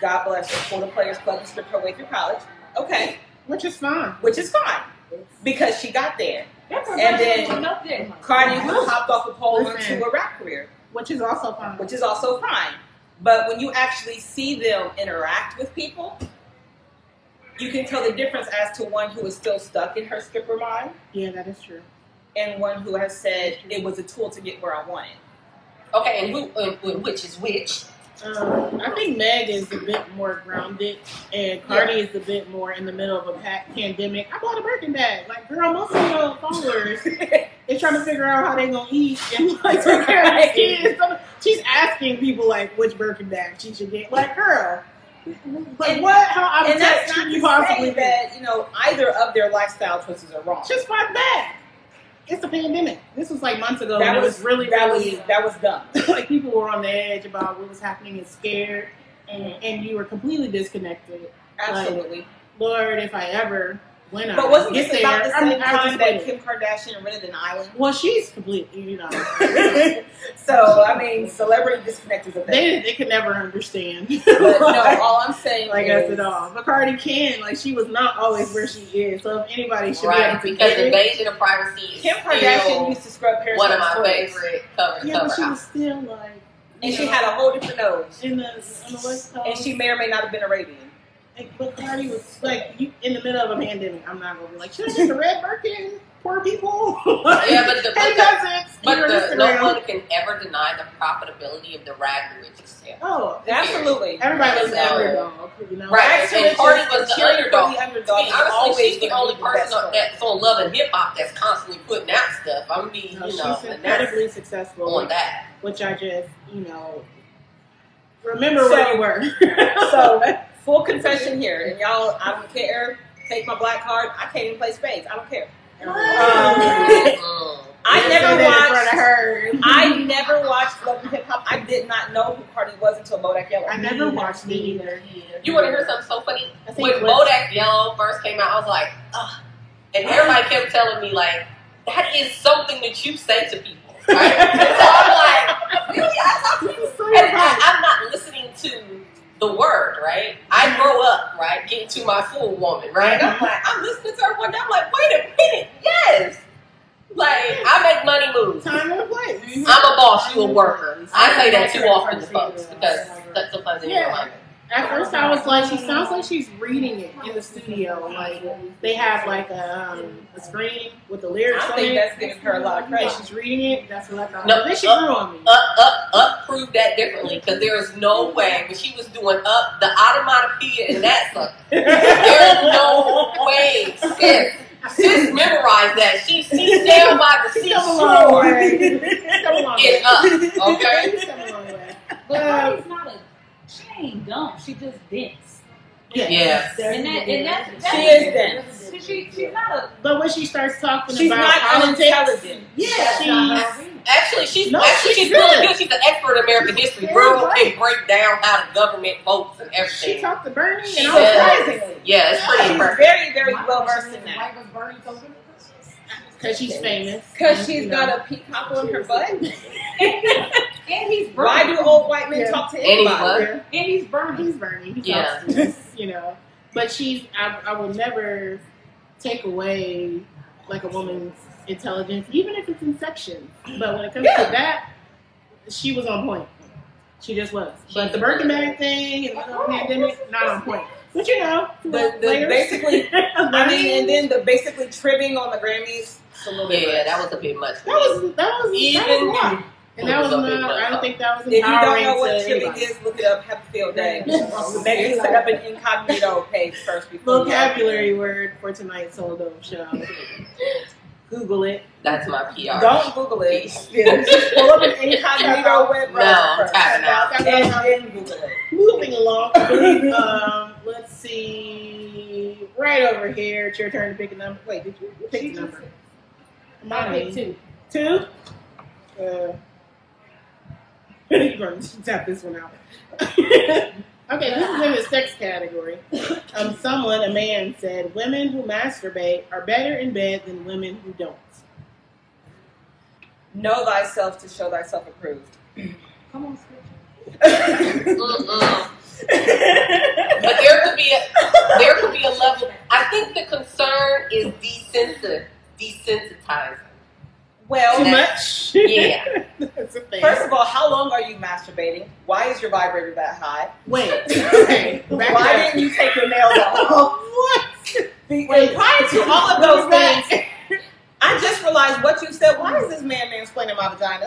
God bless her, pulled the Players Club and stripped her way through college. Okay, Which is fine. which is fine because she got there. That's And then- professional enough then. Cardi who hopped off the pole Listen. into a rap career. Which is also fine. which is also fine. But when you actually see them interact with people, you can tell the difference as to one who is still stuck in her stripper mind yeah, that is true. and one who has said it was a tool to get where I wanted. Okay, and who and which is which? Um, I think Meg is a bit more grounded, and Cardi is a bit more in the middle of a pa- pandemic. I bought a Birkin bag. Like, girl, most of your followers is trying to figure out how they gonna eat and like take care of their kids. She's asking people like which Birkin bag she should get. Like, girl, like what? How out of and that's touch not can to you possibly that you know either of their lifestyle choices are wrong. Just my bag. It's a pandemic. This was like months ago. that was, was really, that really was that was dumb. like people were on the edge about what was happening and scared, and, and you were completely disconnected. Absolutely. Lord, if I ever when I but wasn't get this there, about the I same mean, time that waited. Kim Kardashian rented an island? Well, she's completely, you know, so I mean, celebrity disconnect is a thing. they they could never understand. but no, all I'm saying like is, us at all. But Cardi can, like she was not always where she is. So if anybody should be Right, able to because get it, invasion of privacy is Kim Kardashian used to scrub hair. one of my toys. favorite cover yeah, cover but she was still like, and you she had a whole different nose. in the on the west coast. And she may or may not have been Arabian. Like, but Cardi was like you, in the middle of a pandemic. I'm not gonna be like, should I get the red Birkin? Poor people. Yeah, but the- hey but the- cousins, But the, no one can ever deny the profitability of the rag to riches sale. Oh, Absolutely. everybody was So- an underdog, you know. Right, Actually, and Cardi was the cheering for underdog. To be is honestly, always she's the only person best on, one. that's on Love and Hip Hop that's constantly putting out stuff. I'm gonna be, No, you know, and that's incredibly successful, on that. which I just, you know, remember So- where you were. So, full confession here, and y'all, I don't care. Take my black card. I can't even play spades. I don't care. Um. I never that in front of watched. her. I never watched Love and Hip Hop. I did not know who Cardi was until Bodak Yellow. I never watched it either. You want to hear something so funny? When it Bodak Yellow first came out, I was like, ugh. And everybody kept telling me, like, that is something that you say to people. Right? So I'm like, really? I thought It was so And I. I'm not listening to the word, right? I grow up, right, getting to my full woman, right? I'm mm-hmm. like, I'm listening to her one day. I'm like, wait a minute, yes. Like, I make money moves. Time and place. I'm a boss, you a worker. I say that too often to folks because that's sometimes they don't like it. At first, I was like, she sounds like she's reading it in the studio. Like they have like a, um, a screen with the lyrics I on think it. that's giving her a lot of And credit. she's reading it. That's what I thought. No, then she uh, grew on me. Up, up, up proved that differently because there is no way when she was doing up the automatopoeia in that sucker. There's no way, sis. Sis memorized that. She she's down by the Come a seashore. way. Come a long way. Get up, okay? Come a long way. But ain't dumb. She just dense. Yeah. And that and that, that's She is dense. She, she she's not a. But when she starts talking She's about not politics, unintelligent. yeah, That's she's arena. Actually, she's No, actually she's she's really good. good. She's an expert in American history. Very Girl right. can break down how the government votes and everything. she everything. talked to Bernie, She and I was surprised Yeah, it's pretty She's impressive. very, very well versed in that. Why was Bernie so good? because she's famous. Because she's You got know. a peacock on her butt. And he's Bernie. Why do old white men Yeah. talk to And he's anybody? what? Yeah. And he's Bernie. He's Bernie. He Yeah. talks to us, you know. But she's, I, I would never take away like a woman's intelligence, even if it's in sections. But when it comes Yeah. to that, she was on point. She just was. But the Birkin bag thing and the oh, whole pandemic, not on point. But you know, The, the basically, I mean, and then the basically tripping on the Grammys. A little bit Yeah, much. that was a bit much. That was that was that Even was a lot. And that was It a bit not. I don't think that was If you don't know what to tripping anybody. is, look it up. Happy Field Day. Maybe set up an incognito page first before. Vocabulary word for tonight's Hold Up show. Google it. That's my PR. Don't Google it. Yeah, just pull up an incognito web browser No, I'm tapping out. And Google it. Moving along. um, let's see. Right over here. It's your turn to pick a number. Wait, did you pick a number? I picked two. Two? Uh, you're going to tap this one out. okay, this is in the sex category. Um, someone, a man, said women who masturbate are better in bed than women who don't. Know thyself to show thyself approved. Come on. Mm-mm. But there could be a there could be a level. I think the concern is desensitizing. Desensitizing. Well, Too much? Yeah. That's a thing. First of all, how long are you masturbating? Why is your vibrator that high? Wait. Why up. didn't you take your nails off? what? The- Wait. prior to all of those things, I just realized what you said. Why is this man mansplaining my vagina?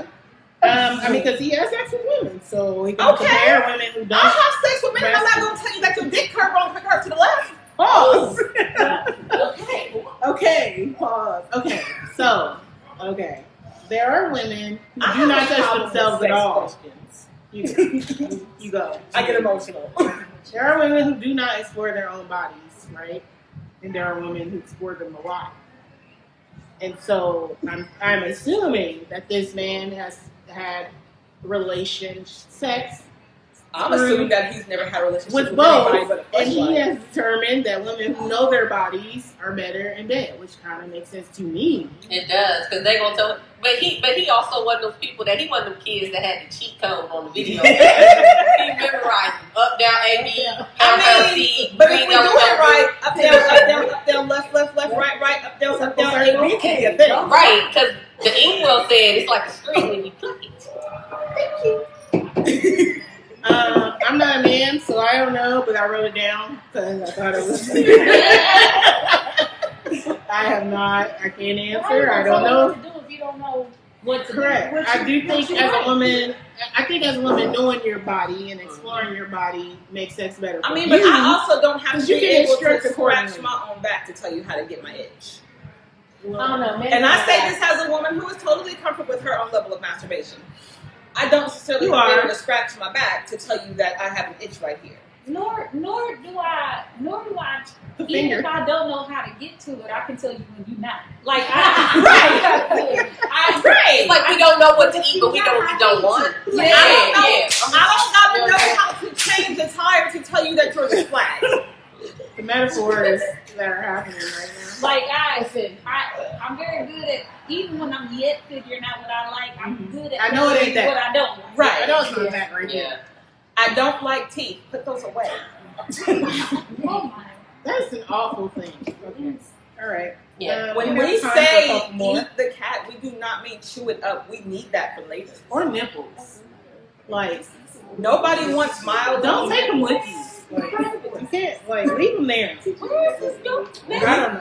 Um, I mean, because he has sex with women, so he can Okay. compare women who I'll don't. have sex with men. and I'm not going to tell you that your dick curve wrong curve to the left. Pause. Okay. okay, pause. Okay, so, okay. There are women who do not touch themselves at all. questions. You, you, you go. I get emotional. There are women who do not explore their own bodies, right? And there are women who explore them a lot. And so I'm, I'm assuming that this man has had relation sex I'm assuming that he's never had a relationship with with, both, anybody but and he fleshlight. has determined that women who know their bodies are better in bed, which kind of makes sense to me. It does because they gonna tell. But he, but he also was one of those people that he one of them kids that had the cheat code on the video. he memorized up, down, A, B, I down, down, mean, C, but if we do it right, up, down, up, down, up, down, left, left, left, right, right, up, down, up, down, A, B can be a thing. Right, because the Inkwell said it's like a string when you click it. Um, I'm not a man, so I don't know, but I wrote it down because I thought it was. I have not. I can't answer. I don't know. What to do if you don't know what to Correct. do? What I do think you as a woman, I think as a woman, knowing your body and exploring your body makes sex better. I mean, but you. I also don't have to be you can able to instruct scratch my own back to tell you how to get my itch. I don't know. maybe And I say like- this as a woman who is totally comfortable with her own level of masturbation. I don't necessarily You are. able to scratch my back to tell you that I have an itch right here. Nor, nor do I, nor do I. The Even finger. if I don't know how to get to it, I can tell you when you're not. Like I, Right. I, Right. It's like we don't know what to eat, but we don't we don't want. Yeah, I don't know. yeah. I don't gotta know how to change the tire to tell you that yours is flat. The metaphors that are happening right now. like I, I, I'm very good at even when I'm yet figuring out what I like. I'm Mhm. good at I know it ain't knowing that. what I don't like. Right. I know it's not that right there. Yeah. I don't like teeth. Put those away. Oh my. That's an awful thing. Okay. All right. Yeah. Um, When have we time for a say eat the cat, we do not mean chew it up. We need that for later. or nipples, like Nobody wants mild. don't take them with you. Like, you can't like leave them there. Where is this going? I don't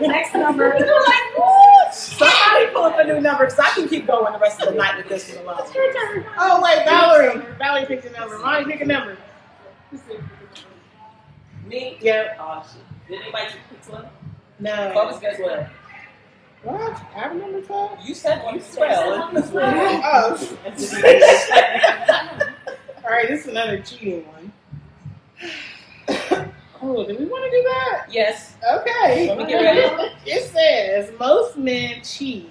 know. Next number. You're like, what? Somebody pull up a new number because I can keep going the rest of the night with this one alone. It's your turn. Oh wait, Valerie. Valerie picked a number. Molly pick a number. Me? Yeah. Oh shit. Did anybody pick one? No. Bubba's guess what? What? I remember twelve. You said you twelve. oh. All right, this is another cheating one. Oh, do we want to do that? yes. Okay. Let me get ready. It says most men cheat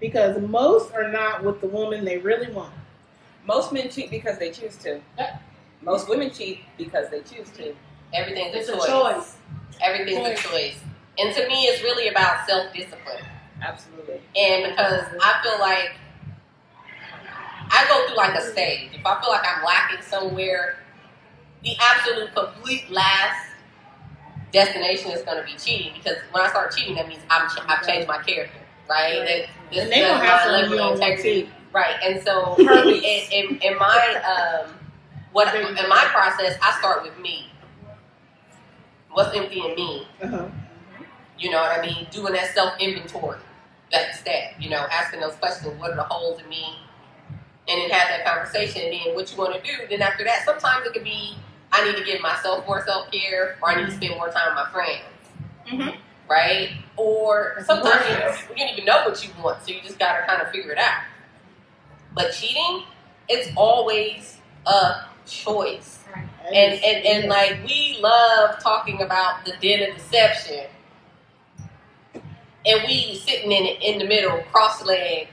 because most are not with the woman they really want. Most men cheat because they choose to. Most women cheat because they choose to. Everything's a a choice. choice. Everything's a choice. And to me, it's really about self discipline. Absolutely. And because I feel like I go through like a stage. If I feel like I'm lacking somewhere, the absolute complete last destination is going to be cheating. Because when I start cheating, that means I'm ch- I've changed my character, right? That, this And they gonna is have my some level you of integrity. Right, and so in, in, in my um, what in my process, I start with me. What's empty in me? Uh-huh. You know what I mean? Doing that self inventory. That's that. You know, asking those questions. What are the holes in me? And then have that conversation. And then what you want to do. Then after that, sometimes it could be I need to give myself more self care, or I need to spend more time with my friends. Mhm. Right? Or sometimes you, you don't even know what you want, so you just got to kind of figure it out. But cheating, it's always a choice. And, and, and like we love talking about the den of deception, and we sitting in it in the middle, cross leg,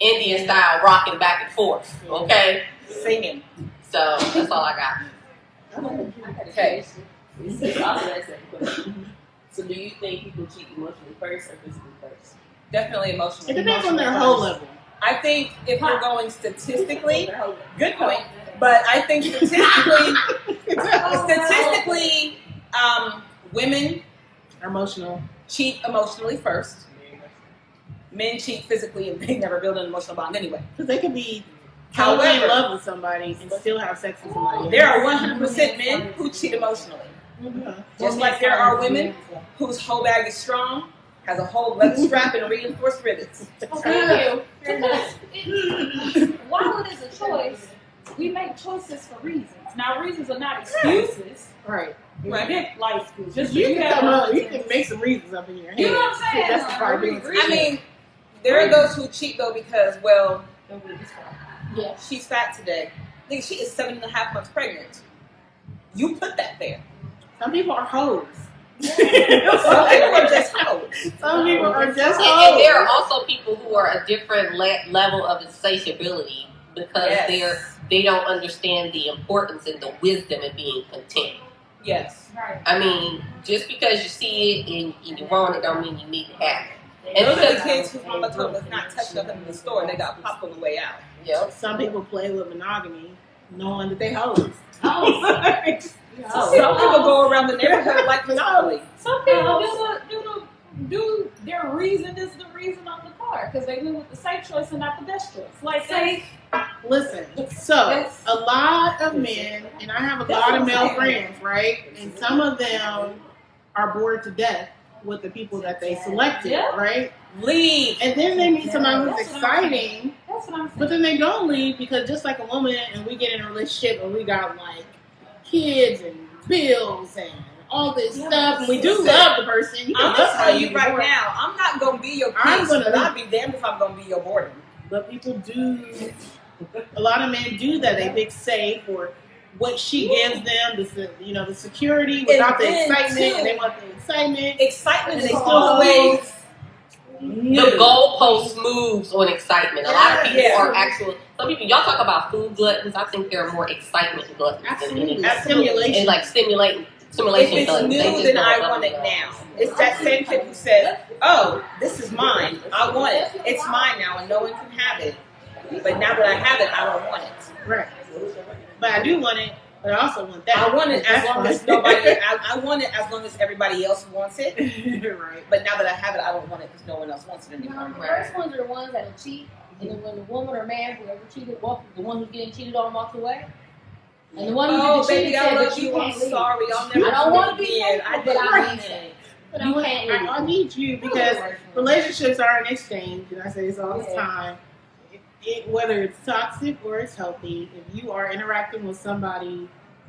Indian style, rocking back and forth. Okay, Singing. so that's all I got. Okay. This is also that same question. So, do you think people cheat emotionally first or physically first? Definitely emotionally. It depends on their whole level. I think if we're going statistically, good point. But I think statistically, statistically, um, women Emotional. cheat emotionally first. Men cheat physically, and they never build an emotional bond anyway. Because they could be totally However- in love with somebody and still have sex with somebody. else. There are 100% men who cheat emotionally. Uh-huh. Just like there are women whose whole bag is strong, has a whole leather strap and reinforced rivets. Okay. Because it- while it is a choice, we make choices for reasons. Now, reasons are not excuses. Right. Right. Like, just You you can come up, you can make some reasons up in your head. You know what I'm saying? That's the part I mean, there are those who cheat though because, well, Yeah. she's fat today. Nigga, she is seven and a half months pregnant. You put that there. Some people are hoes. Some people are just hoes. Some people are just And, and there are also people who are a different le- level of insatiability because Yes. they're they don't understand the importance and the wisdom of being content. Yes. Right. I mean, just because you see it and, and you want it, don't mean you need to have it. And Those are the because, kids whose mama told them not touch nothing in the store and they got popped on the way out. Yep. Some people play with monogamy knowing that they hoes. Oh, Some people go around the neighborhood like Monopoly. Some people do the, do the, do their reason is the reason on the car because they went with the safe choice and not the best choice. Like safe. Listen, so a lot of men, and I have a lot of male friends, right? And some of them are bored to death with the people that they selected, Yeah. right? Leave. And then they meet somebody who's That's what exciting, That's what I'm saying. but then they don't leave because just like a woman, and we get in a relationship and we got like kids and bills and all this Yeah, stuff, and we do love the person. You I'm gonna tell you right now, I'm not gonna be your I'm peace, gonna but I'll leave. be damned if I'm gonna be your boredom. But people do. A lot of men do that. They fixate for what she gives them, the you know the security without the excitement. too, and they want the excitement. Excitement And is always The goalpost moves on excitement. A lot of people Yeah. are actual. Some people, y'all talk about food gluttons. I think they're more excitement gluttons than Absolutely, anything. that's stimulation. And like stimulating, If stimulation it's gluttons. New, then I want it now. It's that same kid who said, "Oh, this is mine. I want it. It's mine now, and no one can have it." But now that I have it, I don't want it. Right. But I do want it. But I also want that. I want it as long as nobody. I, I want it as long as everybody else wants it. right. But now that I have it, I don't want it because no one else wants it No, anymore. the first ones are the ones that'll cheat, and then when the woman or man, whoever cheated, walk, the one who's getting cheated on walks away. And the one who Oh, the baby, I said, love you. I'm leave. sorry. I'll never. I don't want to be again. I but I mean it. But You I, can't I. I need you because relationships are an exchange, and I say this all the Yeah. time. It, whether it's toxic or it's healthy, if you are interacting with somebody,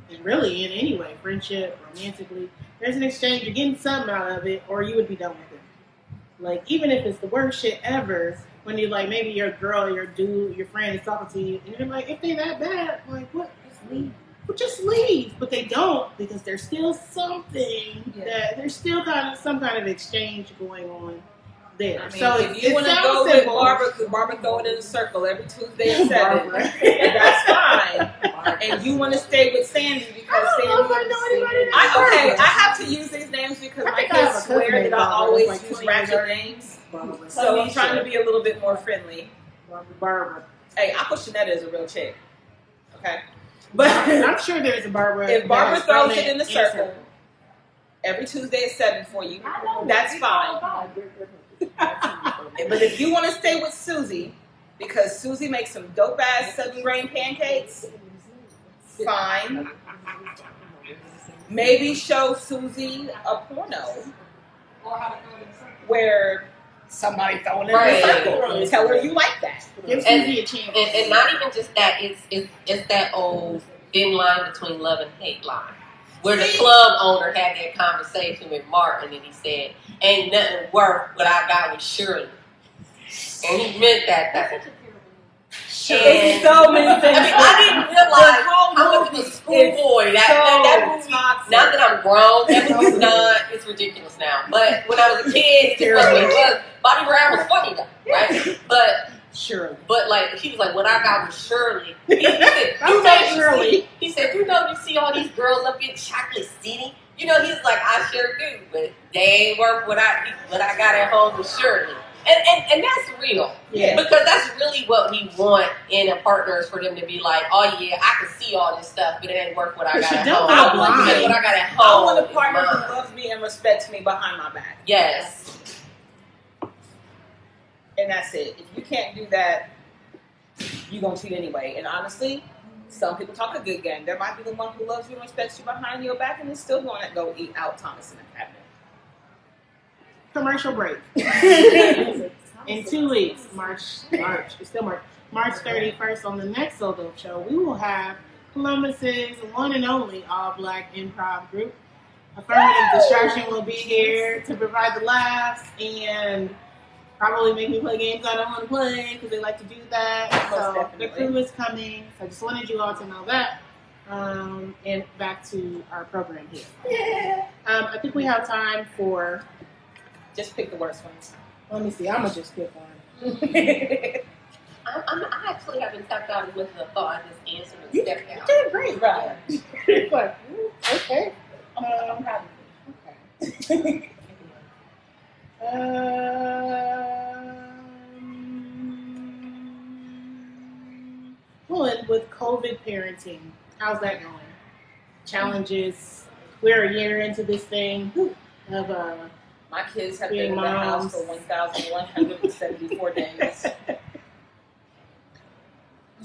and really in any way, friendship, romantically, there's an exchange. You're getting something out of it, or you would be done with it. Like even if it's the worst shit ever, when you like maybe your girl, your dude, your friend is talking to you, and you're like, if they that bad, like what? Just leave. Well, just leave. But they don't because there's still something Yeah. that there's still kind of some kind of exchange going on there. I mean, so if you want to sounds go with. Barbara, because Barbara throw it in a circle every Tuesday at seven, that's fine. And you want to stay with Sandy I because don't know if I Sandy. know anybody named I, okay, I have to use these names because I my think I have a kids swear named that I always like use 20 ratchet years names. Barbara. So I'm trying to be a little bit more friendly. Barbara. Hey, Aqua Shanetta is a real chick. Okay. But I'm sure there's a Barbara. if Barbara throws it in the circle every Tuesday at 7 for you, that's It's fine. All about it. But if you want to stay with Susie, because Susie makes some dope ass southern grain pancakes, fine. Maybe show Susie a porno Or how to throw it in a circle. where somebody throwing it Right. in a circle. Tell her you like that. Give And- Susie a chance. And, and not even just that, it's, it's it's that old thin line between love and hate line. Where the club owner had that conversation with Martin and he said, Ain't nothing worth what I got with Shirley. And he meant that That's thing. such a terrible name. It's so many I things. mean, I didn't realize how much of a schoolboy that, that, that movie. toxic. Now that I'm grown, that movie's not, it's ridiculous now. But when I was a kid, it wasn't it was. Bobby Brown was funny though, right? But Surely. But like he was like, what I got was Shirley. He, he said, I'm you know, not you Shirley. see, he said, you know, you see all these girls up in Chocolate City. You know, he's like, I sure do, but they ain't worth what I what I got at home with Shirley. And and, and that's real Yeah. because that's really what we want in a partner is for them to be like, oh yeah, I can see all this stuff, but it ain't worth what I got at don't home. go Because blind. what I got at home. I home. want a partner mine. who loves me and respects me behind my back. Yes. And that's it. If you can't do that, you're gonna cheat anyway. And honestly, some people talk a good game. There might be the one who loves you and respects you behind your back and is still going to go eat out Thomas in the cabinet. Commercial break. In two weeks, March, March, it's still March, March 31st on the next Solo Show, we will have Columbus's one and only all black improv group. Affirmative Distraction will be here to provide the laughs and probably make me play games I don't want to play because they like to do that. Most So the crew is coming. So I just wanted you all to know that. Um, and back to our program here. Um, I think we have time for, Just pick the worst ones. let me see, I'm going to just pick one. I'm, I'm, I actually haven't tapped out with the thought I just answered and You stepped you did great. Right. like, mm, okay. Um, okay. Um, well, and with COVID parenting, how's that going? Challenges. We're a year into this thing of uh, My kids have Being been in the house for 1,174 days.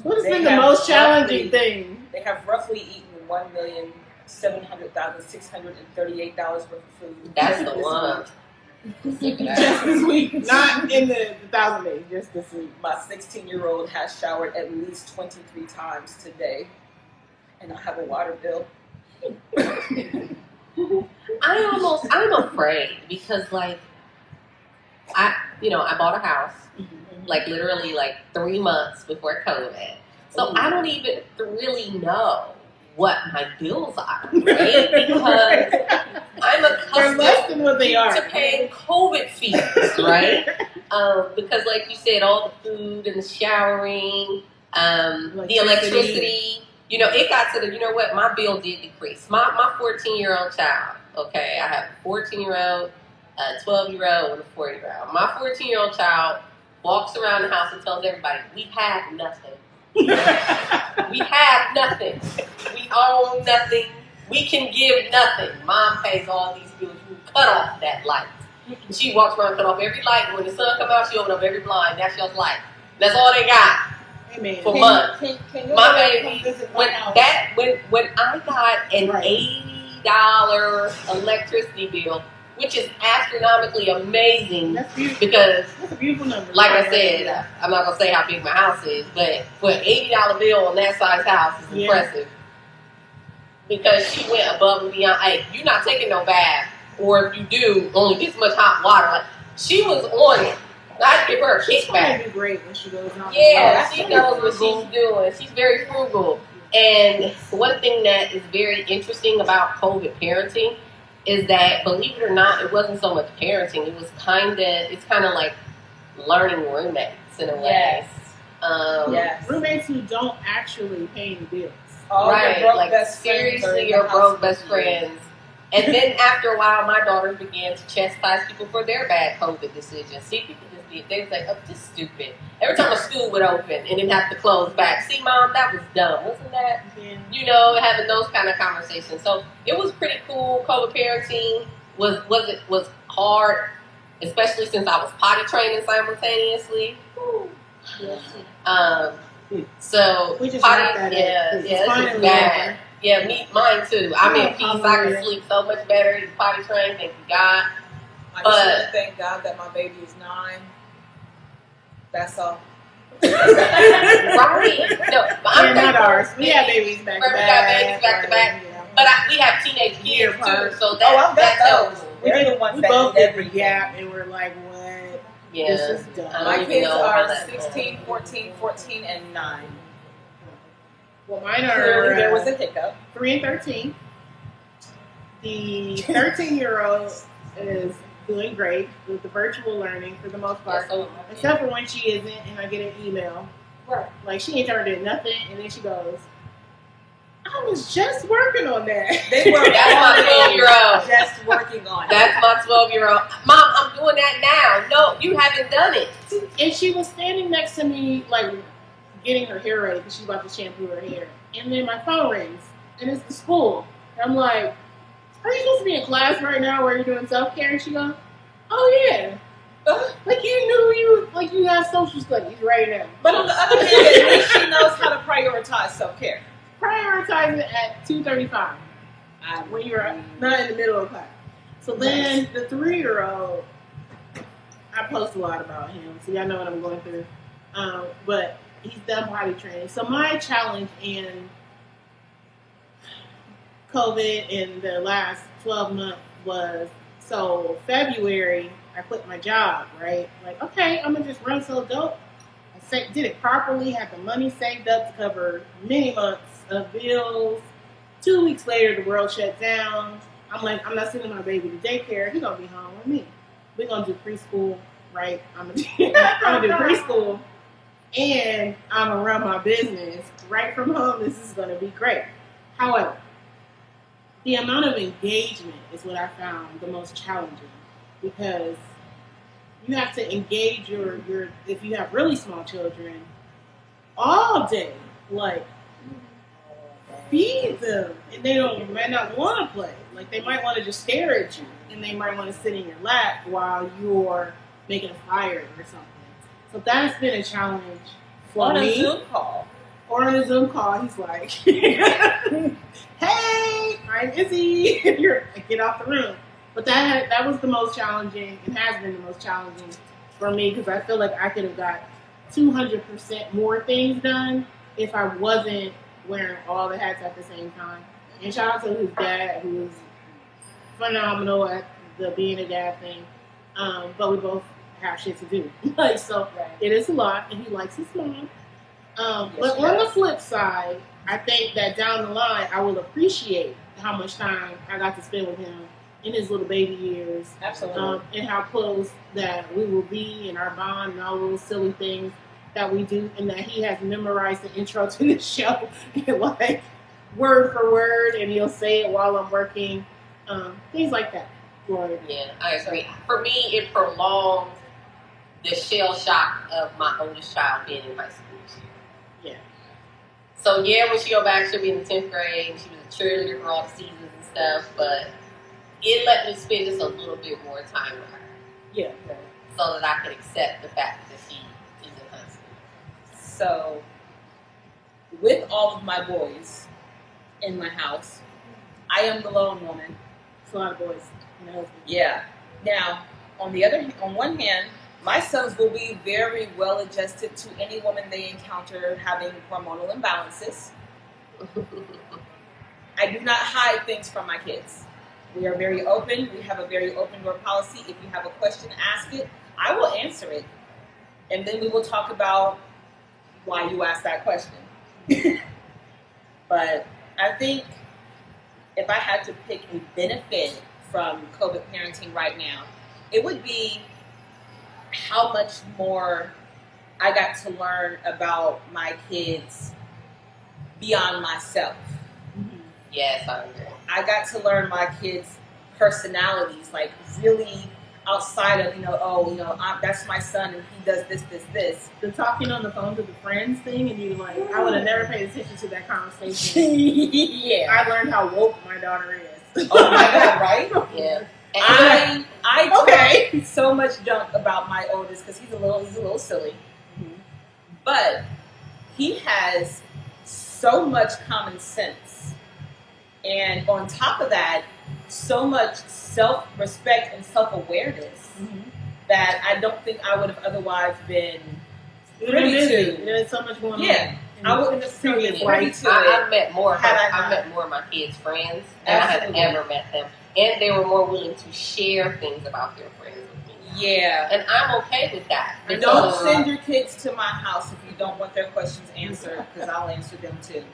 what has They been the most challenging roughly- thing? They have roughly eaten one million seven hundred thousand six hundred and thirty-eight dollars worth of food. That's the this one. Week. Just this week, not in the, the thousand days, just this week. My sixteen-year-old has showered at least twenty-three times today, and I have a water bill. I almost I'm afraid because like I you know I bought a house mm-hmm. like literally like three months before COVID, so I don't even really know what my bills are, right? Because I'm accustomed less than what they are. to paying COVID fees, right? um, because, like you said, all the food and the showering, um, the Electricity. electricity. You know, it got to the. You know what? My bill did decrease. My my 14 year old child. Okay, I have a 14 year old, a 12 year old, and a 4 year old. My 14 year old child walks around the house and tells everybody, "We have nothing. We have nothing. We own nothing. We can give nothing. Mom pays all these bills. You cut off that light. She walks around, cut off every light. When the sun come out, she open up every blind. That's your light. That's all they got Amen. for Can- months. can- can you My baby, when house? that when when I got an Right. eighty dollar electricity bill, which is astronomically amazing That's beautiful. because That's a beautiful number. like I said, I'm not gonna say how big my house is, but for an eighty dollar bill on that size house is Yeah. impressive. Because she went above and beyond. Hey, you're not taking no bath, or if you do, only this much hot water. Like she was on it. I'd give her a She's kickback. gonna do great when she goes on. Yeah, Oh, she knows what she's doing. She's very frugal. And one thing that is very interesting about COVID parenting is that, believe it or not, it wasn't so much parenting. It was kind of, it's kind of like learning roommates in a way. Yes. Um, Yes. Roommates who don't actually pay the bills. All right, your broke like best friends are seriously, your the broke best friends. And then after a while, my daughters began to chastise people for their bad COVID decisions. See, people just be, they was like, oh, just stupid. Every time a school would open and then have to close back. See, mom, that was dumb. Wasn't that Yeah. you know, having those kind of conversations. So it was pretty cool. COVID parenting was was it was hard, especially since I was potty training simultaneously. Um, so We just potty, wrapped yeah, It's yeah, it's bad. over. Yeah, me, mine too. I'm in peace. I can sleep so much better. He's potty trained. Thank you, God. I But- want to thank God that my baby is nine. That's all. Right? No, but I'm not ours. We have that- babies back We to got back. babies back to back. But I, we have teenage Year kids too, apart. so Oh, that I've that got helps. those. we They're did, the ones we that both need did the gap, and we're like, what? Yeah. This is dumb. My kids are that- 16, 14, 14, and 9. Well, mine Clearly, are there uh, was a hiccup. three and thirteen. The thirteen-year-old is doing great with the virtual learning for the most Yeah, part, so, except for when she isn't, and I get an email Right. like she ain't turned in nothing, and then she goes, "I was just working on that." They were That's my 12-year-old. just working on it. That's my 12 year old. Mom, I'm doing that now. No, you haven't done it. and she was standing next to me, like getting her hair ready because she's about to shampoo her hair. And then my phone rings, and it's the school. And I'm like, "Are you supposed to be in class right now where you're doing self care?" And she goes, "Oh yeah, like you knew you like you have social studies right now." But on the other hand, at least she knows how to prioritize self care. prioritize it at two thirty-five when you're not in the middle of class. So then the three-year-old, I post a lot about him, so y'all know what I'm going through. Um, but he's done potty training. So my challenge in COVID in the last 12 months was so February I quit my job, right? Like, okay, I'm gonna just run so dope. I sa- did it properly, had the money saved up to cover many months of bills. Two weeks later, the world shut down. I'm like, I'm not sending my baby to daycare. He's gonna be home with me. We're gonna do preschool, right? I'm gonna, I'm gonna do preschool, and I'm gonna run my business right from home. This is gonna be great. However, the amount of engagement is what I found the most challenging because you have to engage your your if you have really small children all day, like feed them, and they don't might not want to play. Like they might want to just stare at you, and they might want to sit in your lap while you're making a fire or something. So that's been a challenge for On a. Zoom call. Or on a Zoom call, he's like, "Hey, I'm Izzy." You're get off the room. But that that was the most challenging and has been the most challenging for me because I feel like I could have got 200% more things done if I wasn't wearing all the hats at the same time. And shout out to his dad, who was phenomenal at the being a dad thing. Um, but we both have shit to do. like so, it is a lot, and he likes his mom. Um, but on the flip side, I think that down the line, I will appreciate how much time I got to spend with him in his little baby years, Absolutely. um, and how close that we will be in our bond and all those silly things that we do, and that he has memorized the intro to the show, like word for word, and he'll say it while I'm working, um, things like that. Gloria. Yeah, I agree. For me, it prolonged the shell shock of my oldest child being in high school this year. Yeah. So yeah, when she go back, she'll be in the tenth grade. She was a cheerleader for all the seasons and stuff, but it let me spend just a little bit more time with her, Yeah. so that I could accept the fact that she is in high school. So, with all of my boys in my house, I am the lone woman. It's a lot of boys and a husband. Yeah. Now, on the other, on one hand, my sons will be very well adjusted to any woman they encounter having hormonal imbalances. I do not hide things from my kids. We are very open. We have a very open door policy. If you have a question, ask it. I will answer it. And then we will talk about why you asked that question. but I think if I had to pick a benefit from COVID parenting right now, it would be how much more I got to learn about my kids beyond myself. Yes, I agree. I got to learn my kids' personalities, like really outside of you know, oh, you know, i that's my son and he does this, this, this. The talking on the phone to the friends thing, and you like, I would have never paid attention to that conversation. yeah. I learned how woke my daughter is. Oh my god, right? Yeah. And I I talk Okay. so much junk about my oldest because he's a little he's a little silly, but he has so much common sense, and on top of that, so much self respect and self awareness mm-hmm. that I don't think I would have otherwise been. You're Privy to- There's so much going Yeah, on. I mm-hmm. wouldn't necessarily Previous be privy I, it. I've met more. Of Had my, I I've met more of my kids' friends than I have ever met them, and they were more willing to share things about their friends with me. Yeah. And I'm okay with that. Because- don't send your kids to my house if you don't want their questions answered, because I'll answer them too.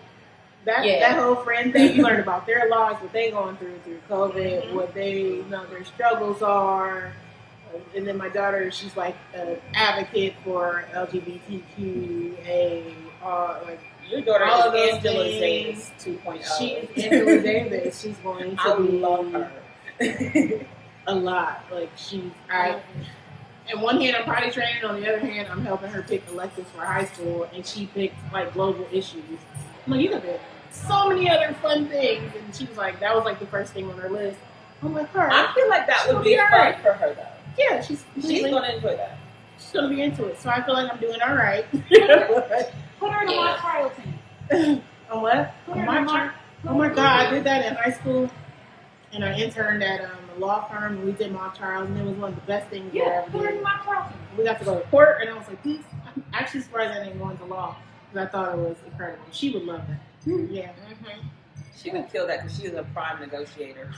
That Yeah. that whole friend thing, you learn about their lives, what they're going through through COVID, Mhm. what they you know their struggles are. And then my daughter, she's like an advocate for LGBTQA, uh, like Your daughter All is Angela things. Davis 2.0. she's Angela Davis. She's going to I be love her. a lot. Like she's I. In one hand, I'm potty training. On the other hand, I'm helping her pick electives for high school, and she picked like global issues. I'm like, you could pick so many other fun things, and she was like, that was like the first thing on her list. I'm like, her, I feel like that would be be fun for her though. yeah, she's She's she's, going to enjoy that. she's gonna be into it. So I feel like I'm doing all right. Put her in a Yeah. mock trial team. on what? Put On her my in a tri- mock. Oh my god, I did that in high school, and I interned at um, a law firm, and we did mock trials, and it was one of the best things that I Yeah, ever put did. mock trial team. We got to go to court, and I was like, this. I'm actually surprised I didn't go into law because I thought it was incredible. She would love that. Yeah, She would kill that because she is a prime negotiator.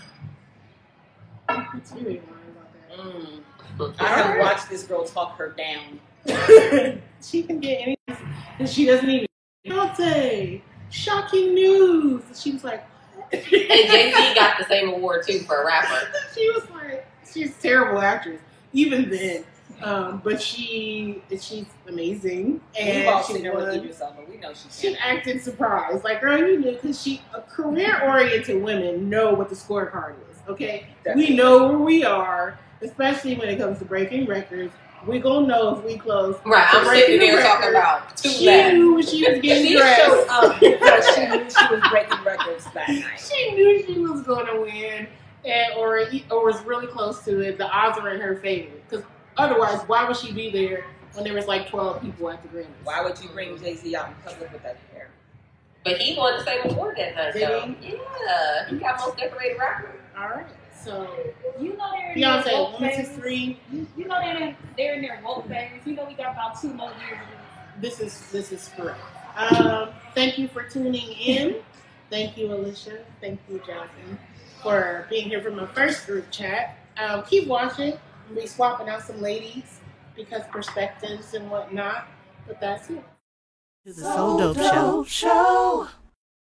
it's really lying about that. Mm. I have watched this girl talk her down. She can get anything, and she doesn't even. Beyonce, shocking news. And she was like, And Jay Z got the same award too for a rapper. she was like, she's a terrible actress, even then. Um, but she she's amazing, We've and all she seen her with won. Idris Elba. We know she She acted surprised, like girl, you knew because she career oriented women know what the scorecard is. Okay, Definitely. we know where we are, especially when it comes to breaking records. We gonna know if we close. Right, I'm Breaking sitting the there talking about two She left. knew she was getting She dressed. showed up because she knew she was breaking records that night. she knew she was going to win, and or or was really close to it. The odds were in her favor because otherwise, why would she be there when there was like twelve people at the Grammys? Why would you bring Jay Z out in public with that hair? But he won the same award that night, Did though. Yeah, he got most decorated rapper. All right, so You know they're in Beyonce, their woke Women's phase. History. You, you know they're in, they're in their woke phase. You know we got about two more years of this. This is this is correct. Um, thank you for tuning in. Thank you, Alicia. Thank you, Jazmyne, for being here for my first group chat. Um, keep watching. We'll be swapping out some ladies because perspectives and whatnot. But that's it. To the So Dope Show. Show.